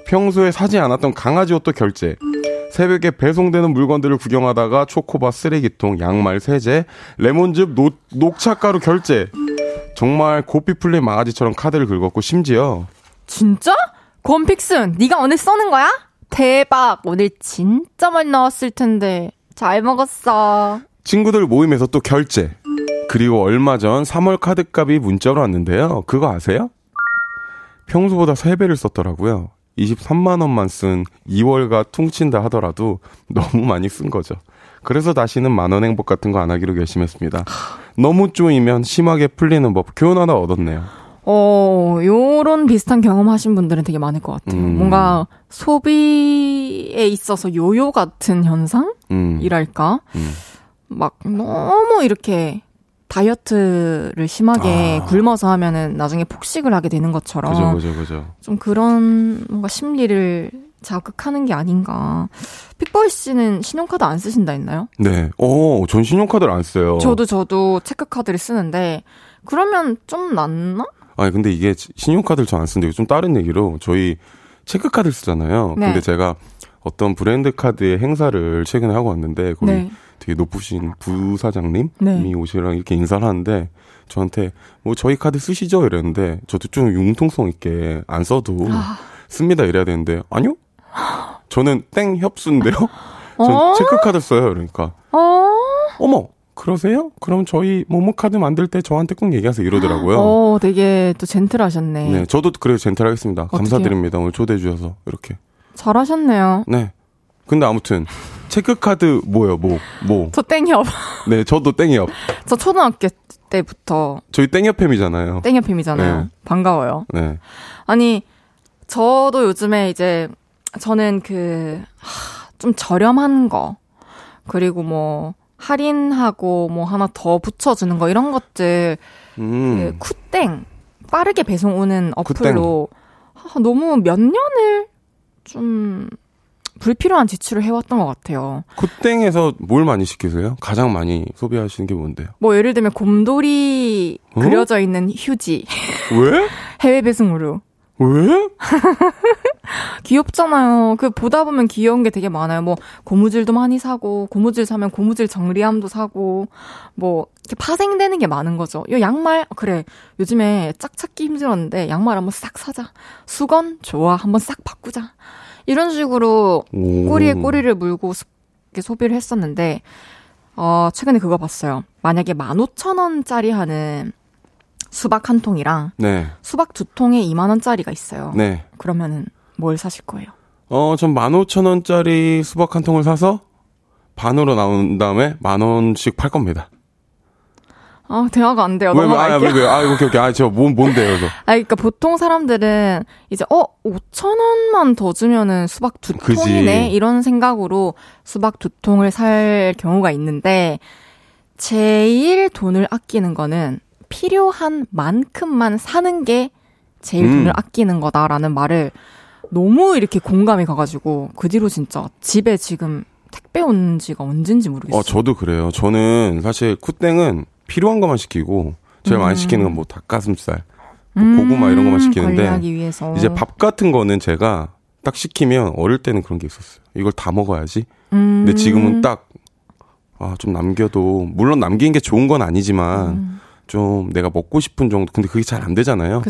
평소에 사지 않았던 강아지 옷도 결제. 새벽에 배송되는 물건들을 구경하다가 초코바 쓰레기통, 양말 세제, 레몬즙, 녹, 녹차가루 결제. 정말 고삐 풀린 망아지처럼 카드를 긁었고 심지어 진짜? 권픽슨, 네가 오늘 써는 거야? 대박, 오늘 진짜 많이 나왔을 텐데 잘 먹었어. 친구들 모임에서 또 결제. 그리고 얼마 전 3월 카드값이 문자로 왔는데요. 그거 아세요? 평소보다 3배를 썼더라고요. 23만 원만 쓴 2월가 퉁친다 하더라도 너무 많이 쓴 거죠. 그래서 다시는 만원 행복 같은 거 안 하기로 결심했습니다. 너무 쪼이면 심하게 풀리는 법 교훈 하나 얻었네요. 어, 요런 비슷한 경험 하신 분들은 되게 많을 것 같아요. 음. 뭔가 소비에 있어서 요요 같은 현상이랄까? 음, 음. 막 너무 이렇게 다이어트를 심하게 아. 굶어서 하면은 나중에 폭식을 하게 되는 것처럼 그죠, 그죠, 그죠. 좀 그런 뭔가 심리를 자극하는 게 아닌가. 픽보이 씨는 신용카드 안 쓰신다 했나요? 네. 어, 전 신용카드를 안 써요. 저도 저도 체크카드를 쓰는데 그러면 좀 낫나? 아니 근데 이게 신용카드를 저안 쓰는데 좀 다른 얘기로 저희 체크카드를 쓰잖아요. 네. 근데 제가 어떤 브랜드 카드의 행사를 최근에 하고 왔는데 거기 네. 되게 높으신 부사장님이 네. 오시랑 이렇게 인사를 하는데 저한테 뭐 저희 카드 쓰시죠 이랬는데 저도 좀 융통성 있게 안 써도 아. 씁니다 이래야 되는데 아니요 저는 땡 협수인데요 전 어? 체크카드 써요 그러니까 어? 어머 그러세요? 그럼 저희 모모 카드 만들 때 저한테 꼭 얘기하세요 이러더라고요. 어, 되게 또 젠틀하셨네. 네, 저도 그래요 젠틀하겠습니다. 어떡해요? 감사드립니다. 오늘 초대해 주셔서 이렇게. 잘하셨네요. 네. 근데 아무튼 체크카드 뭐요? 뭐 뭐. 저 땡협. 네, 저도 땡이요. 저 초등학교 때부터 저희 땡협팸이잖아요. 땡협님이잖아요. 네. 반가워요. 네. 아니, 저도 요즘에 이제 저는 그, 하, 좀 저렴한 거, 그리고 뭐, 할인하고 뭐 하나 더 붙여주는 거, 이런 것들, 음. 그 쿠땡, 빠르게 배송 오는 어플로 하, 너무 몇 년을 좀 불필요한 지출을 해왔던 것 같아요. 쿠땡에서 뭘 많이 시키세요? 가장 많이 소비하시는 게 뭔데요? 뭐 예를 들면 곰돌이 어? 그려져 있는 휴지, 왜? 해외 배송으로. 왜? 귀엽잖아요. 그 보다 보면 귀여운 게 되게 많아요. 뭐 고무줄도 많이 사고 고무줄 사면 고무줄 정리함도 사고 뭐 이렇게 파생되는 게 많은 거죠. 요 양말 그래 요즘에 짝 찾기 힘들었는데 양말 한번 싹 사자. 수건 좋아 한번 싹 바꾸자. 이런 식으로 오. 꼬리에 꼬리를 물고 수- 이렇게 소비를 했었는데 어 최근에 그거 봤어요. 만약에 15,000원짜리 하는 수박 한 통이랑 네, 수박 두 통에 2만 원짜리가 있어요. 네. 그러면은 뭘 사실 거예요? 어, 전 15,000원짜리 수박 한 통을 사서 반으로 나온 다음에 만 원씩 팔 겁니다. 아, 대화가 안 돼요. 왜, 왜, 아, 넘어갈게요. 왜, 왜, 아, 오케이, 오케이. 아, 저, 뭔, 뭔데요, 그래서. 아, 그러니까 보통 사람들은 이제 어, 5천 원만 더 주면은 수박 두 그지. 통이네 이런 생각으로 수박 두 통을 살 경우가 있는데 제일 돈을 아끼는 거는 필요한 만큼만 사는 게 제일 음. 돈을 아끼는 거다라는 말을 너무 이렇게 공감이 가가지고 그 뒤로 진짜 집에 지금 택배 온 지가 언젠지 모르겠어요. 어, 저도 그래요. 저는 사실 쿠땡은 필요한 것만 시키고, 제일 많이 음. 시키는 건 뭐 닭가슴살, 뭐 고구마 이런 것만 시키는데. 이제 밥 같은 거는 제가 딱 시키면 어릴 때는 그런 게 있었어요. 이걸 다 먹어야지. 음. 근데 지금은 딱, 아, 좀 남겨도, 물론 남기는 게 좋은 건 아니지만, 음. 좀 내가 먹고 싶은 정도, 근데 그게 잘 안 되잖아요.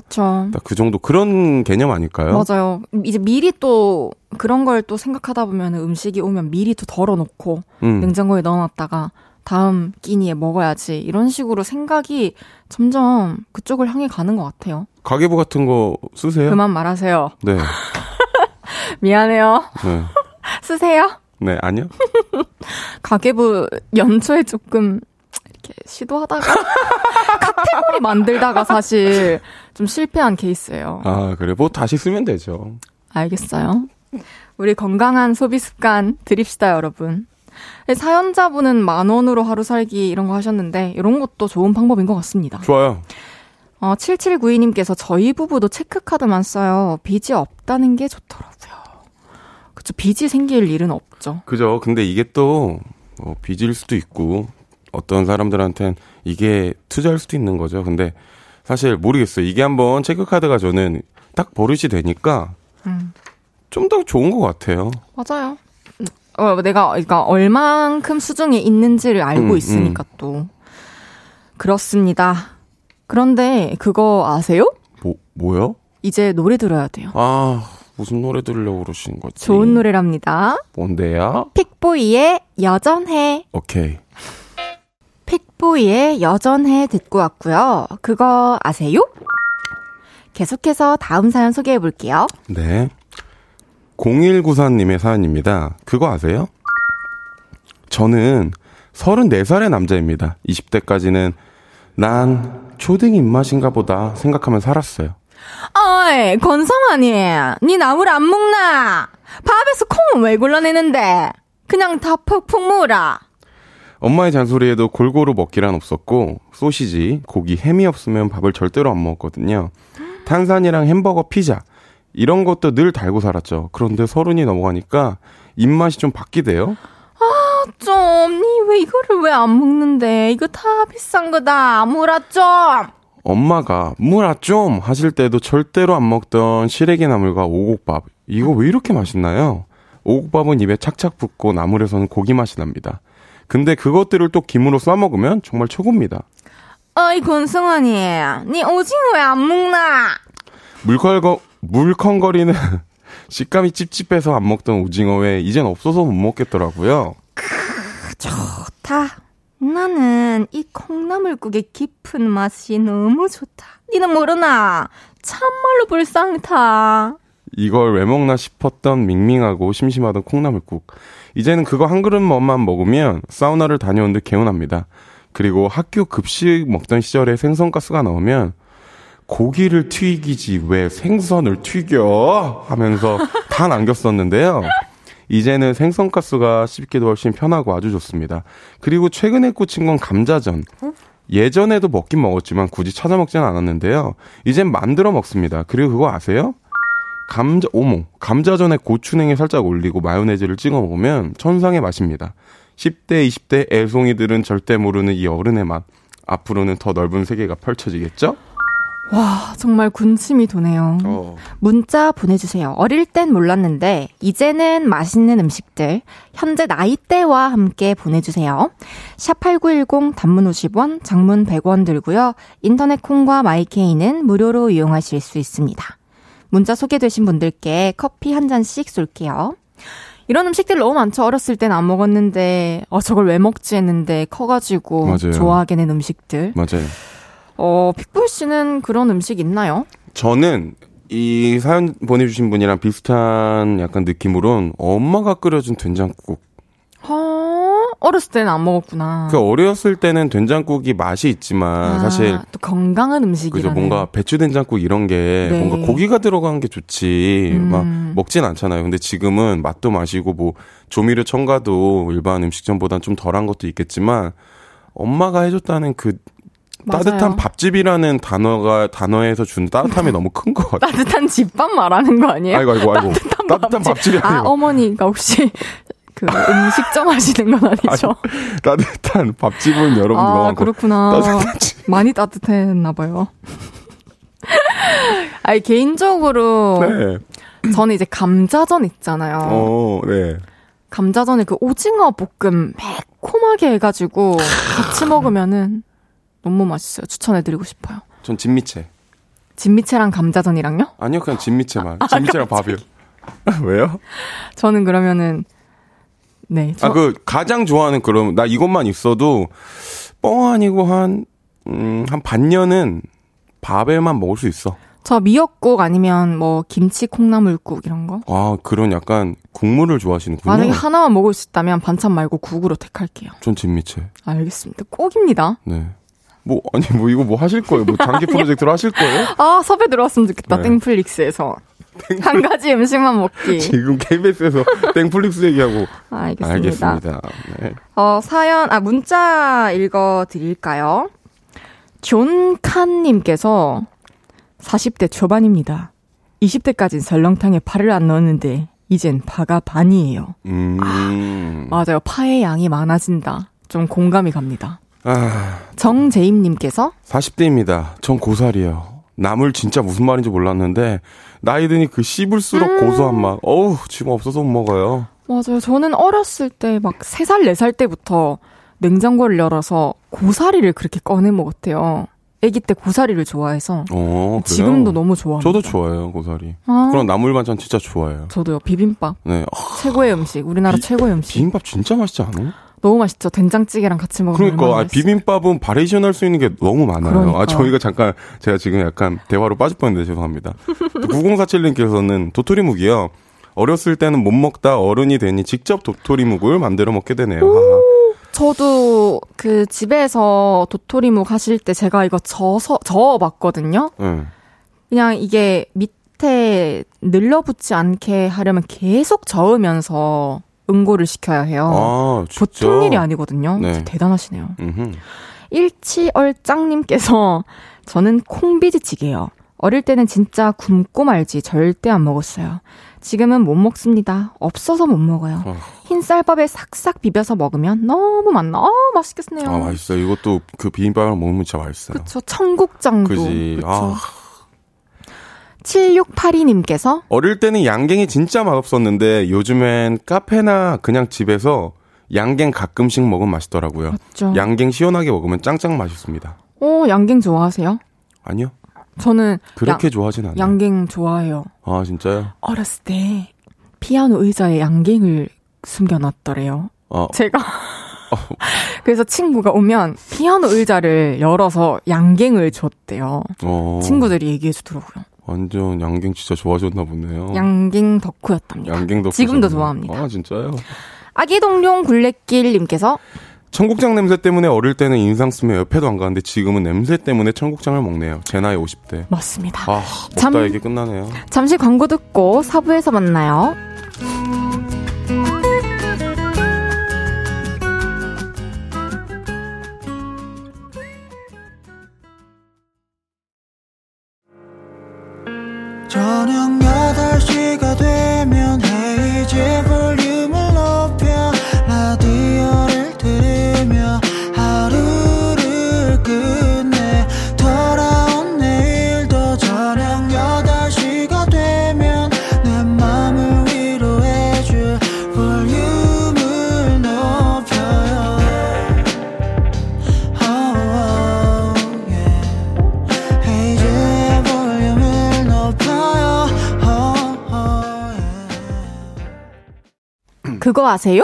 딱그 정도, 그런 개념 아닐까요? 맞아요. 이제 미리 또 그런 걸 또 생각하다 보면 음식이 오면 미리 또 덜어놓고 음. 냉장고에 넣어놨다가 다음 끼니에 먹어야지 이런 식으로 생각이 점점 그쪽을 향해 가는 것 같아요. 가계부 같은 거 쓰세요? 그만 말하세요. 네. 미안해요. 네. 쓰세요. 네, 아니요. 가계부 연초에 조금 이렇게 시도하다가 카테고리 만들다가 사실 좀 실패한 케이스예요. 아, 그래. 뭐 다시 쓰면 되죠. 알겠어요. 우리 건강한 소비 습관 드립시다, 여러분. 사연자분은 만 원으로 하루 살기 이런 거 하셨는데, 이런 것도 좋은 방법인 것 같습니다. 좋아요. 어, 7792님께서 저희 부부도 체크카드만 써요. 빚이 없다는 게 좋더라고요. 그쵸, 빚이 생길 일은 없죠. 그죠. 근데 이게 또, 뭐, 빚일 수도 있고, 어떤 사람들한텐 이게 투자일 수도 있는 거죠. 근데 사실 모르겠어요. 이게 한번 체크카드가 저는 딱 버릇이 되니까 음. 좀더 좋은 것 같아요. 맞아요. 어, 내가, 그러니까 얼만큼 수중에 있는지를 알고 음, 있으니까 또. 그렇습니다. 그런데 그거 아세요? 뭐, 뭐요? 이제 노래 들어야 돼요. 아, 무슨 노래 들으려고 그러시는 거지? 좋은 노래랍니다. 뭔데요? 픽보이의 여전해. 오케이. 픽보이의 여전해 듣고 왔고요. 그거 아세요? 계속해서 다음 사연 소개해 볼게요. 네. 0194님의 사연입니다. 그거 아세요? 저는 34살의 남자입니다. 20대까지는 난 초딩 입맛인가 보다 생각하며 살았어요. 어이, 건성아니, 니 나물 안 먹나? 밥에서 콩은 왜 골라내는데? 그냥 다 푹푹 먹어라. 엄마의 잔소리에도 골고루 먹기란 없었고 소시지, 고기, 햄이 없으면 밥을 절대로 안 먹었거든요. 탄산이랑 햄버거, 피자 이런 것도 늘 달고 살았죠. 그런데 서른이 넘어가니까 입맛이 좀 바뀌대요. 좀, 니왜 이거를 왜 안 먹는데? 이거 다 비싼 거다. 물아 좀. 엄마가 물아 좀 하실 때도 절대로 안 먹던 시래기 나물과 오곡밥 이거 왜 이렇게 맛있나요? 오곡밥은 입에 착착 붙고 나물에서는 고기 맛이 납니다. 근데 그것들을 또 김으로 싸 먹으면 정말 최고입니다. 어이, 건성아니, 니 오징어 왜 안 먹나? 물컹거 물컹거리는 식감이 찝찝해서 안 먹던 오징어 회 이젠 없어서 못 먹겠더라고요. 좋다. 나는 이 콩나물국의 깊은 맛이 너무 좋다. 니는 모르나? 참말로 불쌍타. 이걸 왜 먹나 싶었던 밍밍하고 심심하던 콩나물국. 이제는 그거 한 그릇만 먹으면 사우나를 다녀온 듯 개운합니다. 그리고 학교 급식 먹던 시절에 생선가스가 나오면 고기를 튀기지 왜 생선을 튀겨 하면서 다 남겼었는데요. 이제는 생선가스가 씹기도 훨씬 편하고 아주 좋습니다. 그리고 최근에 꽂힌 건 감자전. 예전에도 먹긴 먹었지만 굳이 찾아 먹지는 않았는데요. 이젠 만들어 먹습니다. 그리고 그거 아세요? 감자, 오모. 감자전에 고추냉이 살짝 올리고 마요네즈를 찍어 먹으면 천상의 맛입니다. 10대, 20대 애송이들은 절대 모르는 이 어른의 맛. 앞으로는 더 넓은 세계가 펼쳐지겠죠? 와, 정말 군침이 도네요. 어. 문자 보내주세요. 어릴 땐 몰랐는데, 이제는 맛있는 음식들, 현재 나이대와 함께 보내주세요. 샵8910 단문 50원, 장문 100원 들고요. 인터넷 콩과 마이케이는 무료로 이용하실 수 있습니다. 문자 소개되신 분들께 커피 한 잔씩 쏠게요. 이런 음식들 너무 많죠. 어렸을 땐 안 먹었는데, 어, 저걸 왜 먹지 했는데, 커가지고 맞아요. 좋아하게 된 음식들. 맞아요. 어, 픽볼 씨는 그런 음식 있나요? 저는 이 사연 보내주신 분이랑 비슷한 약간 느낌으로는 엄마가 끓여준 된장국. 어, 어렸을 때는 안 먹었구나. 그 어렸을 때는 된장국이 맛이 있지만 아, 사실 또 건강한 그죠 음식이라는. 뭔가 배추 된장국 이런 게 네. 뭔가 고기가 들어간 게 좋지 음. 막 먹진 않잖아요. 근데 지금은 맛도 마시고 뭐 조미료 첨가도 일반 음식점보단 좀 덜한 것도 있겠지만 엄마가 해줬다는 그 맞아요. 따뜻한 밥집이라는 단어가 단어에서 준 따뜻함이 너무 큰 것 같아요. 따뜻한 집밥 말하는 거 아니에요? 아이고 아이고 아이고 따뜻한 밥집 이 아, 아니고 어머니가 혹시 그 음식점 하시는 건 아니죠? 따뜻한 밥집은 여러분 아, 그렇구나. 따뜻하지. 많이 따뜻했나 봐요. 아니, 개인적으로 네. 저는 이제 감자전 있잖아요. 어, 네. 감자전에 그 오징어 볶음 매콤하게 해가지고 같이 먹으면은 너무 맛있어요. 추천해드리고 싶어요. 전 진미채. 진미채랑 감자전이랑요? 아니요, 그냥 진미채만. 진미채랑 밥이요. 왜요? 저는 그러면은 네. 저, 아, 그, 가장 좋아하는 그럼, 나 이것만 있어도, 뻥 아니고 한, 음, 한 반년은 밥에만 먹을 수 있어. 저 미역국 아니면 뭐 김치 콩나물국 이런 거. 아, 그런 약간 국물을 좋아하시는군요. 만약에 하나만 먹을 수 있다면 반찬 말고 국으로 택할게요. 전 진미채. 알겠습니다. 꼭입니다. 네. 뭐, 아니, 뭐, 이거 뭐 하실 거예요? 뭐, 장기 프로젝트로 하실 거예요? 아 섭외 들어왔으면 좋겠다. 네. 땡플릭스에서 한 가지 음식만 먹기. 지금 KBS에서 땡플릭스 얘기하고. 알겠습니다. 알겠습니다. 네. 어, 사연, 아, 문자 읽어 드릴까요? 존칸님께서 40대 초반입니다. 20대까진 설렁탕에 파를 안 넣었는데, 이젠 파가 반이에요. 음. 맞아요. 파의 양이 많아진다. 좀 공감이 갑니다. 아, 정재임님께서 40대입니다. 전 고살이에요. 나물 진짜 무슨 말인지 몰랐는데, 나이 드니 그 씹을수록 음. 고소한 맛. 어우, 지금 없어서 못 먹어요. 맞아요. 저는 어렸을 때막 3살, 4살 때부터 냉장고를 열어서 고사리를 그렇게 꺼내 먹었대요. 아기 때 고사리를 좋아해서 어? 지금도 너무 좋아합니다. 저도 좋아해요, 고사리. 아, 그런 나물 반찬 진짜 좋아해요. 저도요. 비빔밥 네. 아, 최고의 음식. 우리나라 비- 최고의 음식. 비빔밥 진짜 맛있지 않아요? 너무 맛있죠. 된장찌개랑 같이 먹으면 그러니까 아. 비빔밥은 바리에이션 할 수 있는 게 너무 많아요. 그러니까. 아 저희가 잠깐 제가 지금 약간 대화로 빠질 뻔했는데 죄송합니다. 9047님께서는 도토리묵이요. 어렸을 때는 못 먹다 어른이 되니 직접 도토리묵을 만들어 먹게 되네요. 저도 그 집에서 도토리묵 하실 때 제가 이거 저서 저어 봤거든요. 네. 그냥 이게 밑에 늘러붙지 않게 하려면 계속 저으면서 응고를 시켜야 해요. 아? 보통 일이 아니거든요. 네. 대단하시네요. 음흠. 일치얼짱님께서 저는 콩비지찌개요. 어릴 때는 진짜 굶고 말지 절대 안 먹었어요. 지금은 못 먹습니다. 없어서 못 먹어요. 어. 흰 쌀밥에 싹싹 비벼서 먹으면 너무 맛나. 어, 맛있겠네요. 아, 맛있어요. 이것도 그 비빔밥을 먹으면 진짜 맛있어요. 그쵸. 청국장도. 그지. 그쵸. 아, 7682님께서 어릴 때는 양갱이 진짜 맛없었는데 요즘엔 카페나 그냥 집에서 양갱 가끔씩 먹으면 맛있더라고요. 맞죠. 양갱 시원하게 먹으면 짱짱 맛있습니다. 어, 양갱 좋아하세요? 아니요. 저는 그렇게 좋아하진 않아요. 양, 갱 좋아해요. 아, 진짜요? 어렸을 때 피아노 의자에 양갱을 숨겨놨더래요. 어, 제가 그래서 친구가 오면 피아노 의자를 열어서 양갱을 줬대요. 어. 친구들이 얘기해 주더라고요. 완전 양갱 진짜 좋아하셨나 보네요. 양갱 덕후였답니다. 양갱도 지금도 보셨네요. 좋아합니다. 아, 진짜요? 아기 동룡 굴레길님께서 청국장 냄새 때문에 어릴 때는 인상 쓰며 옆에도 안 가는데 지금은 냄새 때문에 청국장을 먹네요. 제 나이 50대. 맞습니다. 아, 먹다 잠- 얘기 끝나네요. 잠시 광고 듣고 사부에서 만나요. 아세요?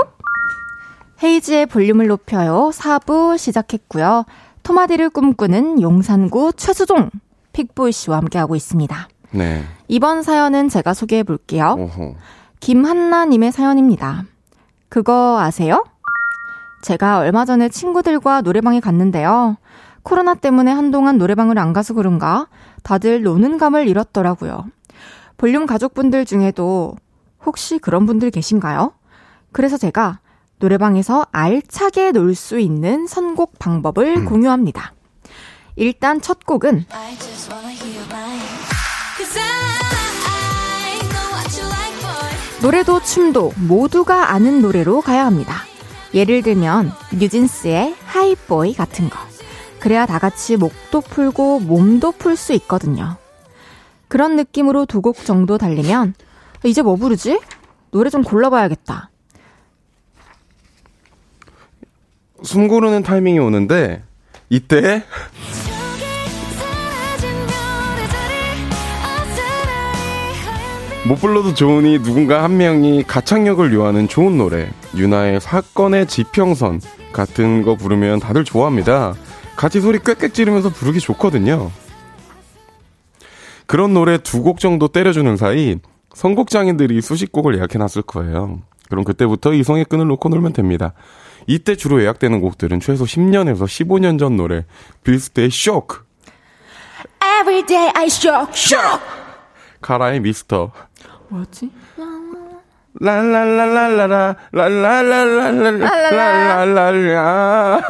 헤이지의 볼륨을 높여요. 4부 시작했고요. 토마디를 꿈꾸는 용산구 최수종 픽보이 씨와 함께하고 있습니다. 네. 이번 사연은 제가 소개해 볼게요. 오호. 김한나님의 사연입니다. 그거 아세요? 제가 얼마 전에 친구들과 노래방에 갔는데요. 코로나 때문에 한동안 노래방을 안 가서 그런가 다들 노는 감을 잃었더라고요. 볼륨 가족분들 중에도 혹시 그런 분들 계신가요? 그래서 제가 노래방에서 알차게 놀 수 있는 선곡 방법을 공유합니다. 일단 첫 곡은. 노래도 춤도 모두가 아는 노래로 가야 합니다. 예를 들면 뉴진스의 Hype Boy 같은 거. 그래야 다 같이 목도 풀고 몸도 풀 수 있거든요. 그런 느낌으로 두 곡 정도 달리면 이제 뭐 부르지? 노래 좀 골라봐야겠다. 숨 고르는 타이밍이 오는데 이때 못 불러도 좋으니 누군가 한 명이 가창력을 요하는 좋은 노래 유나의 사건의 지평선 같은 거 부르면 다들 좋아합니다. 같이 소리 꽥꽥 지르면서 부르기 좋거든요. 그런 노래 두 곡 정도 때려주는 사이 선곡 장인들이 수십 곡을 예약해놨을 거예요. 그럼 그때부터 이성의 끈을 놓고 놀면 됩니다. 이때 주로 예약되는 곡들은 최소 10년에서 15년 전 노래 빌스트의 쇼크 Every day I shock, shock. 카라의 미스터 뭐였지? 랄랄랄랄라라 랄랄랄랄랄랄랄랄라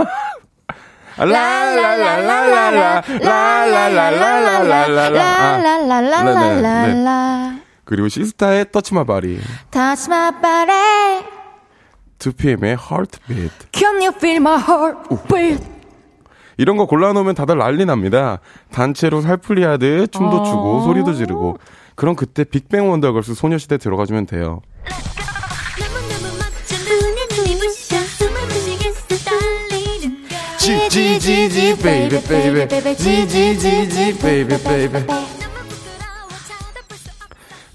랄랄랄랄랄라 랄랄랄랄랄랄라 라라라라라라라. 그리고 시스타의 터치마 바리 Touch my body. 2PM의 Heartbeat. Can you feel my heart beat? 이런 거 골라놓으면 다들 난리 납니다. 단체로 살풀이 하듯 춤도 추고 소리도 지르고. 그럼 그때 빅뱅 원더걸스 소녀시대 들어가주면 돼요. Gee gee gee gee baby baby Gee gee gee gee baby baby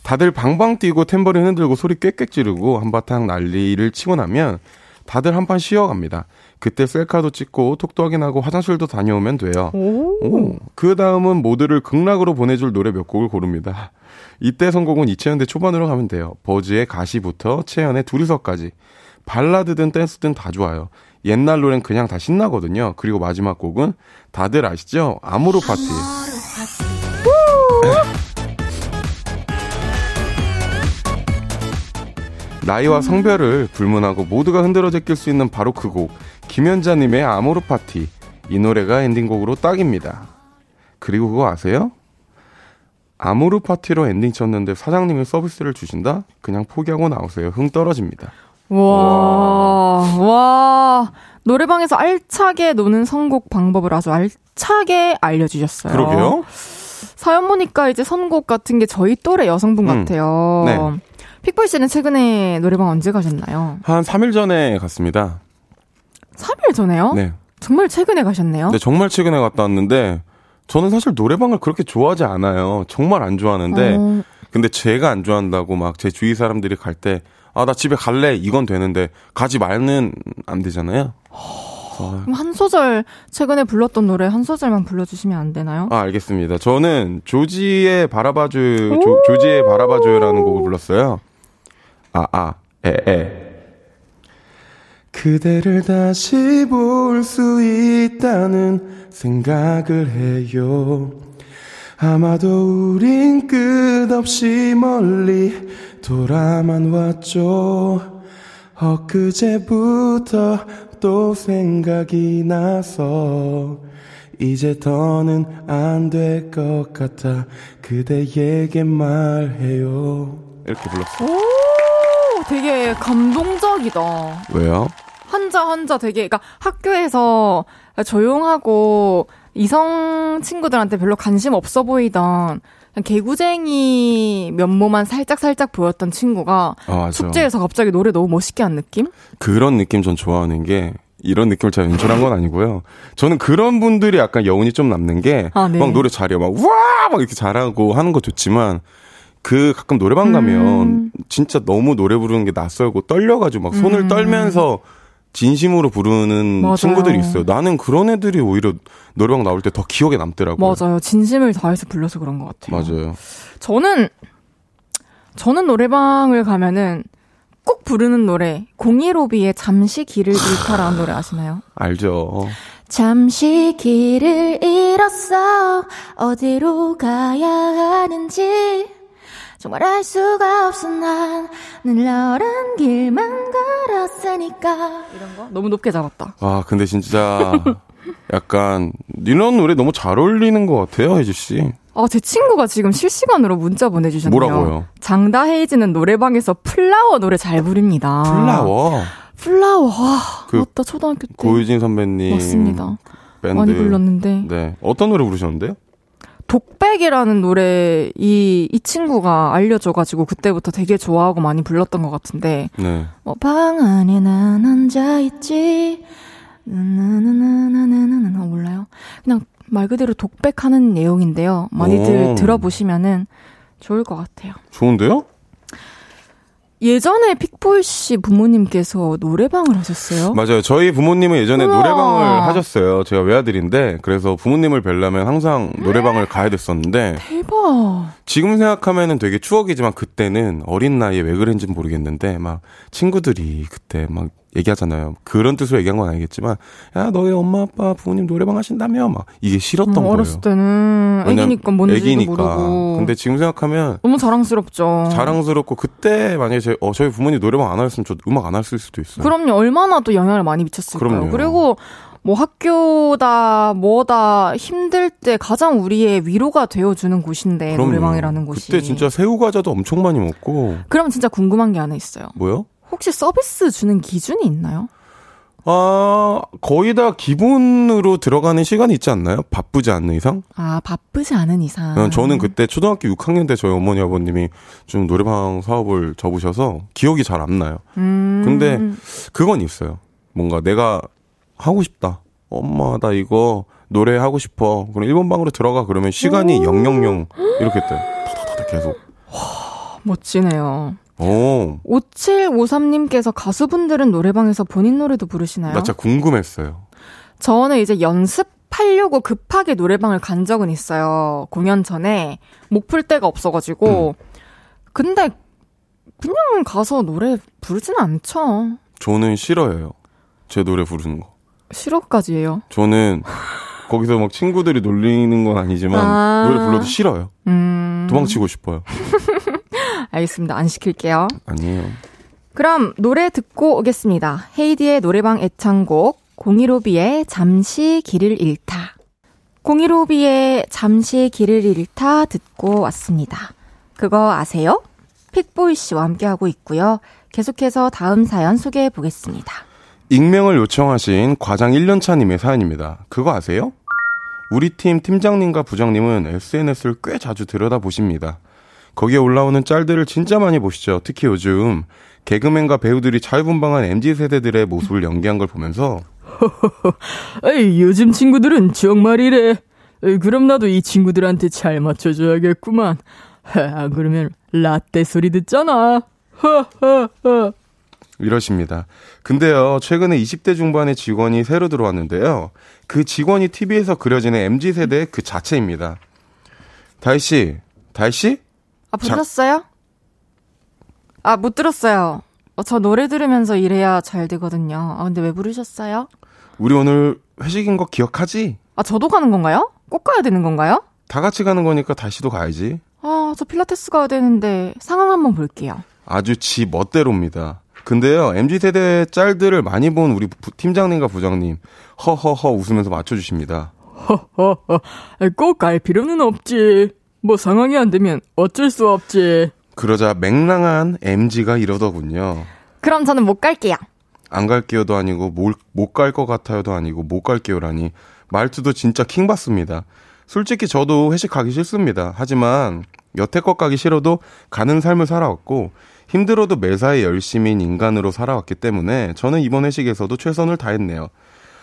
다들 방방 뛰고 탬버린 흔들고 소리 꽥꽥 지르고 한바탕 난리를 치고 나면 다들 한 판 쉬어갑니다. 그때 셀카도 찍고 톡도 확인하고 화장실도 다녀오면 돼요. 오. 그 다음은 모두를 극락으로 보내줄 노래 몇 곡을 고릅니다. 이때 선곡은 2000년대 초반으로 가면 돼요. 버즈의 가시부터 채연의 둘이서까지. 발라드든 댄스든 다 좋아요. 옛날 노래는 그냥 다 신나거든요. 그리고 마지막 곡은 다들 아시죠? 아모르 파티. 나이와 성별을 불문하고 모두가 흔들어 제낄 수 있는 바로 그 곡. 김연자님의 아모르 파티. 이 노래가 엔딩곡으로 딱입니다. 그리고 그거 아세요? 아모르 파티로 엔딩 쳤는데 사장님이 서비스를 주신다? 그냥 포기하고 나오세요. 흥 떨어집니다. 와, 와. 노래방에서 알차게 노는 선곡 방법을 아주 알차게 알려주셨어요. 그러게요. 사연 보니까 이제 선곡 같은 게 저희 또래 여성분 음. 같아요. 네. 픽보이 씨는 최근에 노래방 언제 가셨나요? 한 3일 전에 갔습니다. 3일 전에요? 네. 정말 최근에 가셨네요? 네, 정말 최근에 갔다 왔는데 저는 사실 노래방을 그렇게 좋아하지 않아요. 정말 안 좋아하는데 어, 근데 제가 안 좋아한다고 막 제 주위 사람들이 갈 때 아, 나 집에 갈래. 이건 되는데 가지 말는 안 되잖아요. 그럼 한 소절 최근에 불렀던 노래 한 소절만 불러주시면 안 되나요? 아, 알겠습니다. 저는 조지의 바라봐줘요, 조, 조지의 바라봐줘요라는 곡을 불렀어요. 아, 아, 에, 에. 그대를 다시 볼 수 있다는 생각을 해요. 아마도 우린 끝없이 멀리 돌아만 왔죠. 엊그제부터 또 생각이 나서 이제 더는 안 될 것 같아 그대에게 말해요. 이렇게 불렀어요. 오, 되게 감동적이다. 왜요? 한자 한자 되게 그러니까 학교에서 조용하고 이성 친구들한테 별로 관심 없어 보이던 개구쟁이 면모만 살짝 살짝 보였던 친구가 아. 축제에서 갑자기 노래 너무 멋있게 한 느낌? 그런 느낌 전 좋아하는 게 이런 느낌을 제가 연출한 건 아니고요. 저는 그런 분들이 약간 여운이 좀 남는 게막 아, 네. 노래 잘해요. 막 우와 막 이렇게 잘하고 하는 거 좋지만 그 가끔 노래방 가면 음. 진짜 너무 노래 부르는 게 낯설고 떨려가지고 막 손을 음. 떨면서 진심으로 부르는 맞아요. 친구들이 있어요. 나는 그런 애들이 오히려 노래방 나올 때 더 기억에 남더라고요. 맞아요. 진심을 다해서 불러서 그런 것 같아요. 맞아요. 저는 저는 노래방을 가면은 꼭 부르는 노래 015B의 잠시 길을 잃다라는 노래 아시나요? 알죠. 잠시 길을 잃었어 어디로 가야 하는지 정말 알 수가 없어 난늘 너란 길만 걸었으니까 이런 거 너무 높게 잡았다. 아 근데 진짜 약간 이런 노래 너무 잘 어울리는 것 같아요, 헤이즈 씨. 아, 제 친구가 지금 실시간으로 문자 보내주셨네요. 뭐라고요? 장다혜, 헤이즈는 노래방에서 플라워 노래 잘 부릅니다. 플라워. 플라워. 와, 그 맞다. 초등학교 때. 고유진 선배님 맞습니다. 밴드 많이 불렀는데. 네 어떤 노래 부르셨는데요? 독백이라는 노래 이, 이 친구가 알려줘가지고 그때부터 되게 좋아하고 많이 불렀던 것 같은데 네. 뭐 방 안에 난 앉아있지 나나나나나나나 몰라요 그냥 말 그대로 독백하는 내용인데요 많이들 오. 들어보시면은 좋을 것 같아요 좋은데요? 예전에 픽보이 씨 부모님께서 노래방을 하셨어요? 맞아요. 저희 부모님은 예전에 우와. 노래방을 하셨어요. 제가 외아들인데 그래서 부모님을 뵈려면 항상 노래방을 가야 됐었는데 대박 지금 생각하면은 되게 추억이지만 그때는 어린 나이에 왜 그랬는지 모르겠는데 막 친구들이 그때 막 얘기하잖아요. 그런 뜻으로 얘기한 건 아니겠지만 야 너희 엄마 아빠 부모님 노래방 하신다며 막 이게 싫었던 음, 거예요. 어렸을 때는 애기니까 뭔지도 애기니까. 모르고 근데 지금 생각하면 너무 자랑스럽죠 자랑스럽고 그때 만약에 제, 어, 저희 부모님 노래방 안 하셨으면 저 음악 안 했을 수도 있어요. 그럼요. 얼마나 또 영향을 많이 미쳤을까요. 그럼요. 그리고 뭐 학교다 뭐다 힘들 때 가장 우리의 위로가 되어주는 곳인데 그럼요. 노래방이라는 곳이. 그때 진짜 새우 과자도 엄청 많이 먹고 그럼 진짜 궁금한 게 하나 있어요. 뭐요? 혹시 서비스 주는 기준이 있나요? 아 거의 다 기본으로 들어가는 시간이 있지 않나요? 바쁘지 않는 이상? 아 바쁘지 않은 이상. 어, 저는 그때 초등학교 6학년 때 저희 어머니 아버님이 좀 노래방 사업을 접으셔서 기억이 잘 안 나요. 음. 근데 그건 있어요. 뭔가 내가 하고 싶다. 엄마 나 이거 노래 하고 싶어. 그럼 1번 방으로 들어가 그러면 시간이 000 이렇게 돼. 타다다다 계속. 멋지네요. 오. 5753님께서 가수분들은 노래방에서 본인 노래도 부르시나요? 나 진짜 궁금했어요. 저는 이제 연습하려고 급하게 노래방을 간 적은 있어요. 공연 전에 목 풀 데가 없어가지고. 근데 그냥 가서 노래 부르진 않죠. 저는 싫어해요. 제 노래 부르는 거. 싫어까지예요. 저는 거기서 막 친구들이 놀리는 건 아니지만 아. 노래 불러도 싫어요. 음. 도망치고 싶어요. 알겠습니다. 안 시킬게요. 아니에요. 그럼 노래 듣고 오겠습니다. 헤이디의 노래방 애창곡 015B의 잠시 길을 잃다. 015B의 잠시 길을 잃다 듣고 왔습니다. 그거 아세요? 픽보이 씨와 함께하고 있고요. 계속해서 다음 사연 소개해 보겠습니다. 익명을 요청하신 과장 1년차님의 사연입니다. 그거 아세요? 우리 팀 팀장님과 부장님은 SNS를 꽤 자주 들여다 보십니다. 거기에 올라오는 짤들을 진짜 많이 보시죠. 특히 요즘 개그맨과 배우들이 자유분방한 MZ세대들의 모습을 연기한 걸 보면서 에이, 요즘 친구들은 정말 이래. 에이, 그럼 나도 이 친구들한테 잘 맞춰줘야겠구만. 하, 그러면 라떼 소리 듣잖아. 하하하. 이러십니다. 근데요, 최근에 20대 중반의 직원이 새로 들어왔는데요. 그 직원이 TV에서 그려지는 MZ세대의 그 자체입니다. 다희씨, 다희씨? 아, 보셨어요? 아, 못 들었어요. 어, 저 노래 들으면서 일해야 잘 되거든요. 아, 근데 왜 부르셨어요? 우리 오늘 회식인 거 기억하지? 아, 저도 가는 건가요? 꼭 가야 되는 건가요? 다 같이 가는 거니까 다시도 가야지. 아, 저 필라테스 가야 되는데 상황 한번 볼게요. 아주 지 멋대로입니다. 근데요, MZ세대 짤들을 많이 본 우리 부- 팀장님과 부장님, 허허허 웃으면서 맞춰주십니다. 허허허. 꼭 갈 필요는 없지. 뭐 상황이 안 되면 어쩔 수 없지. 그러자 맹랑한 MG가 이러더군요. 그럼 저는 못 갈게요. 안 갈게요도 아니고, 못 갈 것 같아요도 아니고, 못 갈게요라니. 말투도 진짜 킹 받습니다. 솔직히 저도 회식 가기 싫습니다. 하지만, 여태껏 가기 싫어도 가는 삶을 살아왔고, 힘들어도 매사에 열심인 인간으로 살아왔기 때문에, 저는 이번 회식에서도 최선을 다했네요.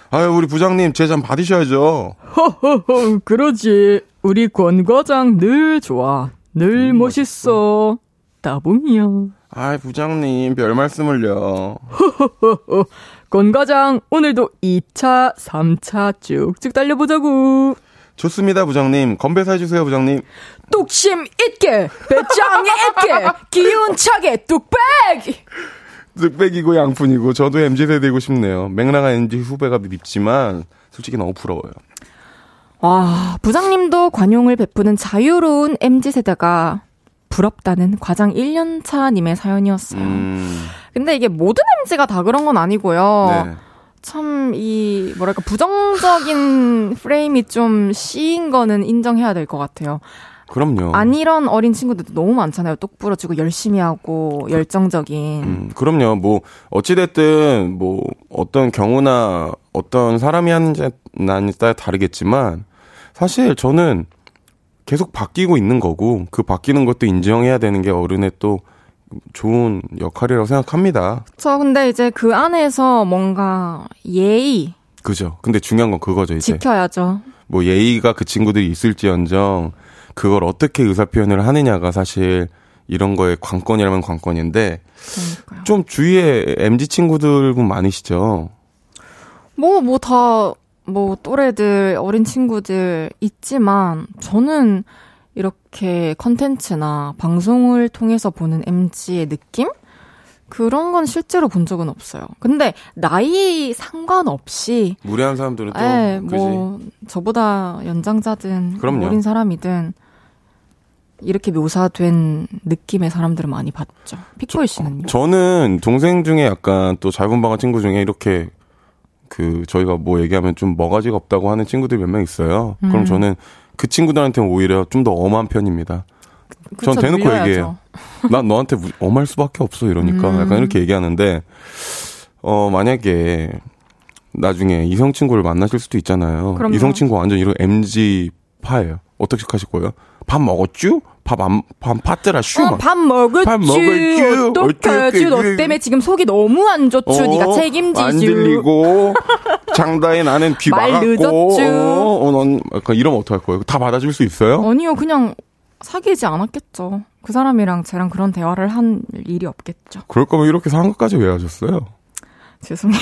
아유, 우리 부장님, 제 잠 받으셔야죠. 허허허. 그러지. 우리 권 과장 늘 좋아. 늘 멋있어. 따봉이야. 아이, 부장님, 별 말씀을요. 허허허. 권 과장 오늘도 2차, 3차 쭉쭉 달려보자고. 좋습니다, 부장님. 건배사 해주세요, 부장님. 뚝심 있게, 배짱 있게, 기운차게 뚝배기. 늑백이고 양푼이고 저도 MZ세대이고 싶네요. 맹랑한 MZ 후배가 밉지만 솔직히 너무 부러워요. 와, 부장님도 관용을 베푸는 자유로운 MZ세대가 부럽다는 과장 1년차님의 사연이었어요. 음, 근데 이게 모든 MZ가 다 그런 건 아니고요. 네. 참, 이, 뭐랄까, 부정적인 프레임이 좀 씌인 거는 인정해야 될 것 같아요. 그럼요. 안 이런 어린 친구들도 너무 많잖아요. 똑 부러지고 열심히 하고 열정적인. 음, 그럼요. 뭐 어찌됐든 뭐 어떤 경우나 어떤 사람이 하는지 나에 따라 다르겠지만 사실 저는 계속 바뀌고 있는 거고 그 바뀌는 것도 인정해야 되는 게 어른의 또 좋은 역할이라고 생각합니다. 저 근데 이제 그 안에서 뭔가 예의 그죠? 근데 중요한 건 그거죠, 이제. 지켜야죠. 뭐 예의가 그 친구들이 있을지언정 그걸 어떻게 의사 표현을 하느냐가 사실 이런 거의 관건이라면 관건인데 그러니까요. 좀 주위에 MZ 친구들분 많으시죠? 뭐, 뭐 다, 뭐 또래들, 어린 친구들 있지만 저는 이렇게 컨텐츠나 방송을 통해서 보는 MG의 느낌? 그런 건 실제로 본 적은 없어요. 근데 나이 상관없이 무례한 사람들은 또 예, 그지. 뭐 저보다 연장자든 그럼요. 어린 사람이든 이렇게 묘사된 느낌의 사람들을 많이 봤죠. 픽보이 씨는요? 저는 동생 중에 약간 또 자유분방한 친구 중에 이렇게 그 저희가 뭐 얘기하면 좀 머가지가 없다고 하는 친구들이 몇 명 있어요. 음. 그럼 저는 그 친구들한테는 오히려 좀 더 엄한 편입니다. 전 그쵸, 대놓고 물려야죠. 얘기해요. 난 너한테 무- 엄할 수밖에 없어 이러니까 음. 약간 이렇게 얘기하는데 어 만약에 나중에 이성 친구를 만나실 수도 있잖아요. 그럼요. 이성 친구 완전 이런 MG 파예요. 어떻게 하실 거예요? 밥 먹었쥬? 밥안밥 팥들아 슈. 어, 막. 밥 먹었쥬. 밥 먹었쥬. 어떡하쥬. 너 어떡해. 때문에 지금 속이 너무 안 좋쥬. 어, 네가 책임지쥬. 안 들리고 장다에 나는 귀말 막았고. 어, 어, 넌 약간 이러면 어떡할 거예요? 다 받아줄 수 있어요? 아니요, 그냥 사귀지 않았겠죠. 그 사람이랑 쟤랑 그런 대화를 한 일이 없겠죠. 그럴 거면 이렇게 상황까지 왜 하셨어요? 죄송해요.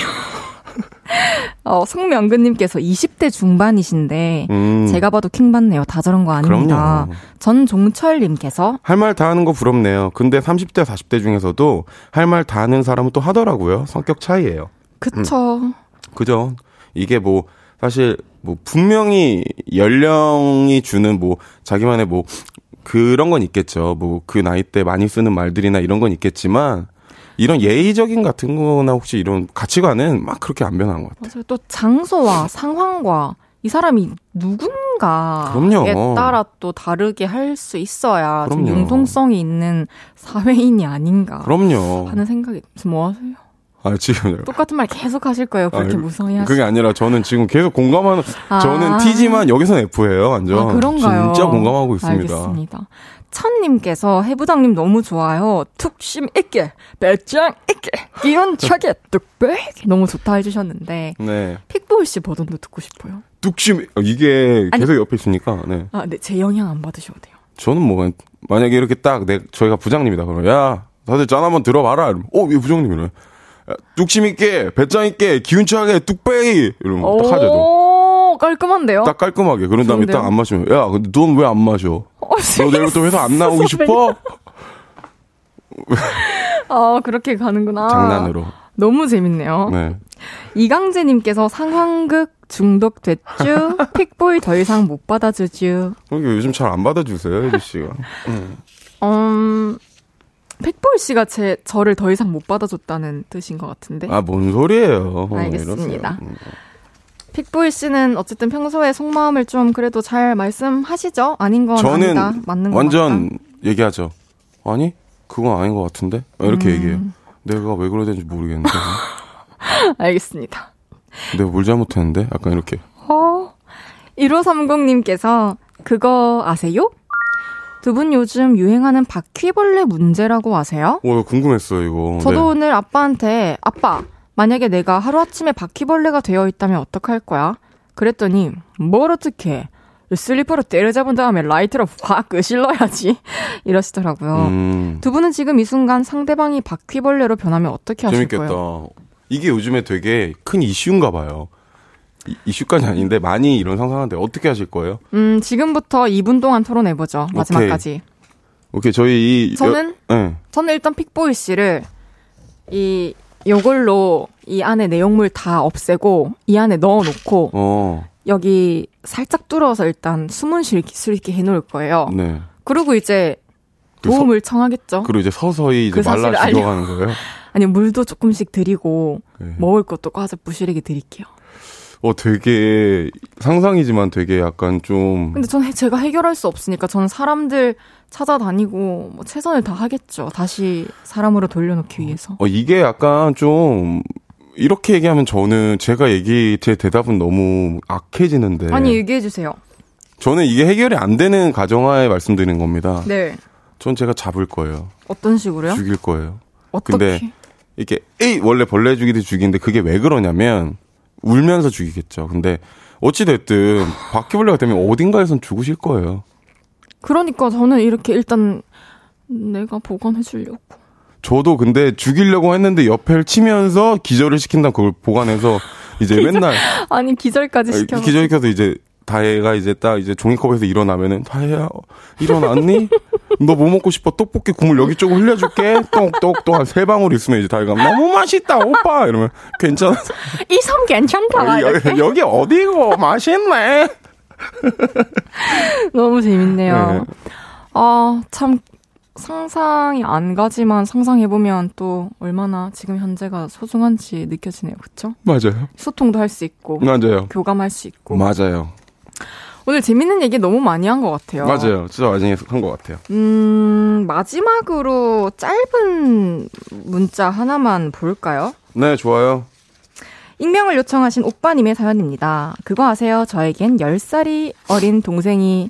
어, 송명근님께서 20대 중반이신데, 음, 제가 봐도 킹받네요. 다 저런 거 아닙니다. 그럼요. 전종철님께서, 할 말 다 하는 거 부럽네요. 근데 30대, 40대 중에서도 할 말 다 하는 사람은 또 하더라고요. 성격 차이예요. 그쵸. 그죠? 이게 뭐 사실 뭐 분명히 연령이 주는 뭐 자기만의 뭐 그런 건 있겠죠. 뭐 그 나이 때 많이 쓰는 말들이나 이런 건 있겠지만 이런 예의적인 같은 거나 혹시 이런 가치관은 막 그렇게 안 변한 것 같아요. 맞아요. 또 장소와 상황과 이 사람이 누군가에 그럼요. 따라 또 다르게 할 수 있어야 좀 그럼요. 융통성이 있는 사회인이 아닌가 그럼요. 하는 생각이 뭐 하세요? 아 지금 똑같은 말 계속 하실 거예요. 그렇게 아, 무성의 하시 그게 아니라 저는 지금 계속 공감하는 아. 저는 T지만 여기서는 F예요. 완전 아, 그런가요? 진짜 공감하고 있습니다. 알겠습니다. 천님께서 해부장님 너무 좋아요. 툭심 있게, 배짱 있게, 기운 차게, 뚝배기 너무 좋다 해주셨는데 네. 픽볼 씨 버전도 듣고 싶어요. 뚝심 어, 이게 아니. 계속 옆에 있으니까 네. 아, 네, 제 영향 안 받으셔도 돼요. 저는 뭐 만약에 이렇게 딱 내 저희가 부장님이다 그러면 야 다들 짠 한번 들어봐라 이러면 어 왜 부장님이래 야, 뚝심 있게 배짱 있게 기운 차게 뚝배기 이러면 딱 하죠 오, 깔끔한데요? 딱 깔끔하게 그런 다음에? 딱 안 마시면 야 근데 넌 왜 안 마셔 어, 너 내일부터 회사 안 나오기 싶어 어, 그렇게 가는구나. 장난으로. 너무 재밌네요. 네. 이강재님께서 상황극 중독 됐쥬? 픽보이 더 이상 못 받아주쥬? 이게 요즘 잘 안 받아주세요, 혜지 씨가. 음. 음, 픽보이 씨가 제, 저를 더 이상 못 받아줬다는 뜻인 것 같은데. 아, 뭔 소리예요. 알겠습니다. 이러세요. 음. 픽보이 씨는 어쨌든 평소에 속마음을 좀 그래도 잘 말씀하시죠? 아닌 건 저는 아니다. 맞는 것 완전 같다. 얘기하죠. 아니, 그건 아닌 것 같은데? 이렇게 음. 얘기해요. 내가 왜 그래야 되는지 모르겠는데. 알겠습니다. 내가 뭘 잘못했는데? 약간 이렇게. 어. 1530님께서 그거 아세요? 두 분 요즘 유행하는 바퀴벌레 문제라고 아세요? 오, 궁금했어요, 이거. 저도 네. 오늘 아빠한테 아빠 만약에 내가 하루아침에 바퀴벌레가 되어 있다면 어떡할 거야? 그랬더니 뭘 어떡해 슬리퍼로 때려잡은 다음에 라이트로 확 끄실러야지 이러시더라고요. 음, 두 분은 지금 이 순간 상대방이 바퀴벌레로 변하면 어떻게 하실 재밌겠다. 거예요? 이게 요즘에 되게 큰 이슈인가 봐요. 이, 이슈까지 아닌데 많이 이런 상상하는데 어떻게 하실 거예요? 음, 지금부터 2분 동안 토론해 보죠. 마지막까지. 오케이, 저희 이. 저는 여, 네. 저는 일단 픽보이 씨를 이 요걸로 이 안에 내용물 다 없애고 이 안에 넣어놓고 어, 여기 살짝 뚫어서 일단 숨은 쉴 수 있게 해놓을 거예요. 네. 그리고 이제 그 도움을 청하겠죠. 그리고 이제 서서히 이제 그 말라 죽어가는 거예요. 아니 물도 조금씩 드리고 네. 먹을 것도 과자 부실하게 드릴게요. 어, 되게 상상이지만 되게 약간 좀 근데 전 해- 제가 해결할 수 없으니까 저는 사람들 찾아다니고 뭐 최선을 다 하겠죠. 다시 사람으로 돌려놓기 위해서. 어, 이게 약간 좀 이렇게 얘기하면 저는 제가 얘기 제 대답은 너무 악해지는데 아니 얘기해 주세요. 저는 이게 해결이 안 되는 가정하에 말씀드리는 겁니다. 네. 전 제가 잡을 거예요. 어떤 식으로요? 죽일 거예요. 어떻게? 근데 이게 에이 원래 벌레 죽이듯이 죽이는데 그게 왜 그러냐면 울면서 죽이겠죠. 근데 어찌 됐든 바퀴벌레가 되면 어딘가에선 죽으실 거예요. 그러니까 저는 이렇게 일단 내가 보관해 주려고. 저도 근데 죽이려고 했는데 옆을 치면서 기절을 시킨다 그걸 보관해서 이제 맨날 아니 기절까지 시켜. 기절시켜서 이제 다혜가 이제 딱 이제 종이컵에서 일어나면은 다혜야 일어났니? 너 뭐 먹고 싶어? 떡볶이 국물 여기 조금 흘려줄게. 똑똑똑 한세 방울 있으면 이제 다혜가 너무 맛있다 오빠 이러면 괜찮아. 이 섬 괜찮다. 여기. 여기 어디고 맛있네. 너무 재밌네요. 네. 아, 참 상상이 안 가지만 상상해 보면 또 얼마나 지금 현재가 소중한지 느껴지네요. 그렇죠? 맞아요. 소통도 할 수 있고 맞아요. 교감할 수 있고. 맞아요. 오늘 재밌는 얘기 너무 많이 한 것 같아요. 맞아요. 진짜 와중에 한것 같아요. 음, 마지막으로 짧은 문자 하나만 볼까요? 네, 좋아요. 익명을 요청하신 오빠님의 사연입니다. 그거 아세요? 저에겐 10살이 어린 동생이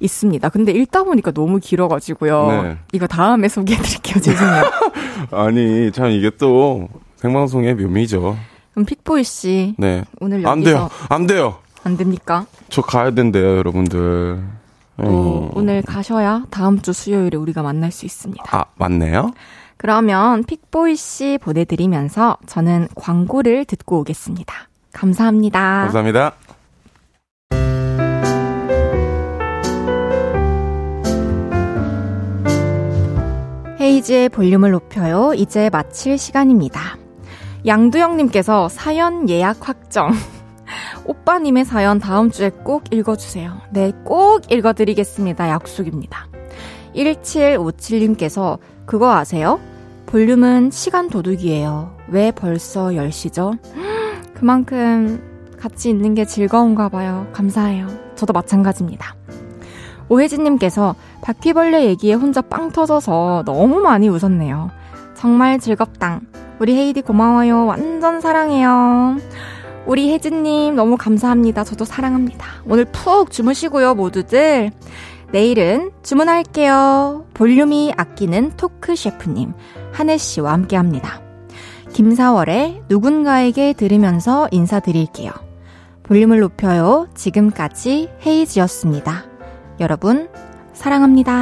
있습니다. 근데 읽다 보니까 너무 길어가지고요. 네. 이거 다음에 소개해드릴게요. 죄송해요. 아니, 참 이게 또 생방송의 묘미죠. 그럼 픽보이 씨 네. 오늘 여기서 안 돼요. 안 돼요. 안 됩니까? 저 가야 된대요, 여러분들. 또 음. 오늘 가셔야 다음 주 수요일에 우리가 만날 수 있습니다. 아, 맞네요. 그러면 픽보이 씨 보내드리면서 저는 광고를 듣고 오겠습니다. 감사합니다. 감사합니다. 헤이즈의 볼륨을 높여요. 이제 마칠 시간입니다. 양두영님께서 사연 예약 확정. 오빠님의 사연 다음 주에 꼭 읽어주세요. 네, 꼭 읽어드리겠습니다. 약속입니다. 1757님께서 그거 아세요? 볼륨은 시간 도둑이에요. 왜 벌써 10시죠? 그만큼 같이 있는 게 즐거운가 봐요. 감사해요. 저도 마찬가지입니다. 오혜진님께서 바퀴벌레 얘기에 혼자 빵 터져서 너무 많이 웃었네요. 정말 즐겁당. 우리 헤이디 고마워요. 완전 사랑해요. 우리 혜진님 너무 감사합니다. 저도 사랑합니다. 오늘 푹 주무시고요, 모두들. 내일은 주문할게요. 볼륨이 아끼는 토크 셰프님, 한혜 씨와 함께 합니다. 김사월의 누군가에게 들으면서 인사드릴게요. 볼륨을 높여요. 지금까지 헤이지였습니다. 여러분, 사랑합니다.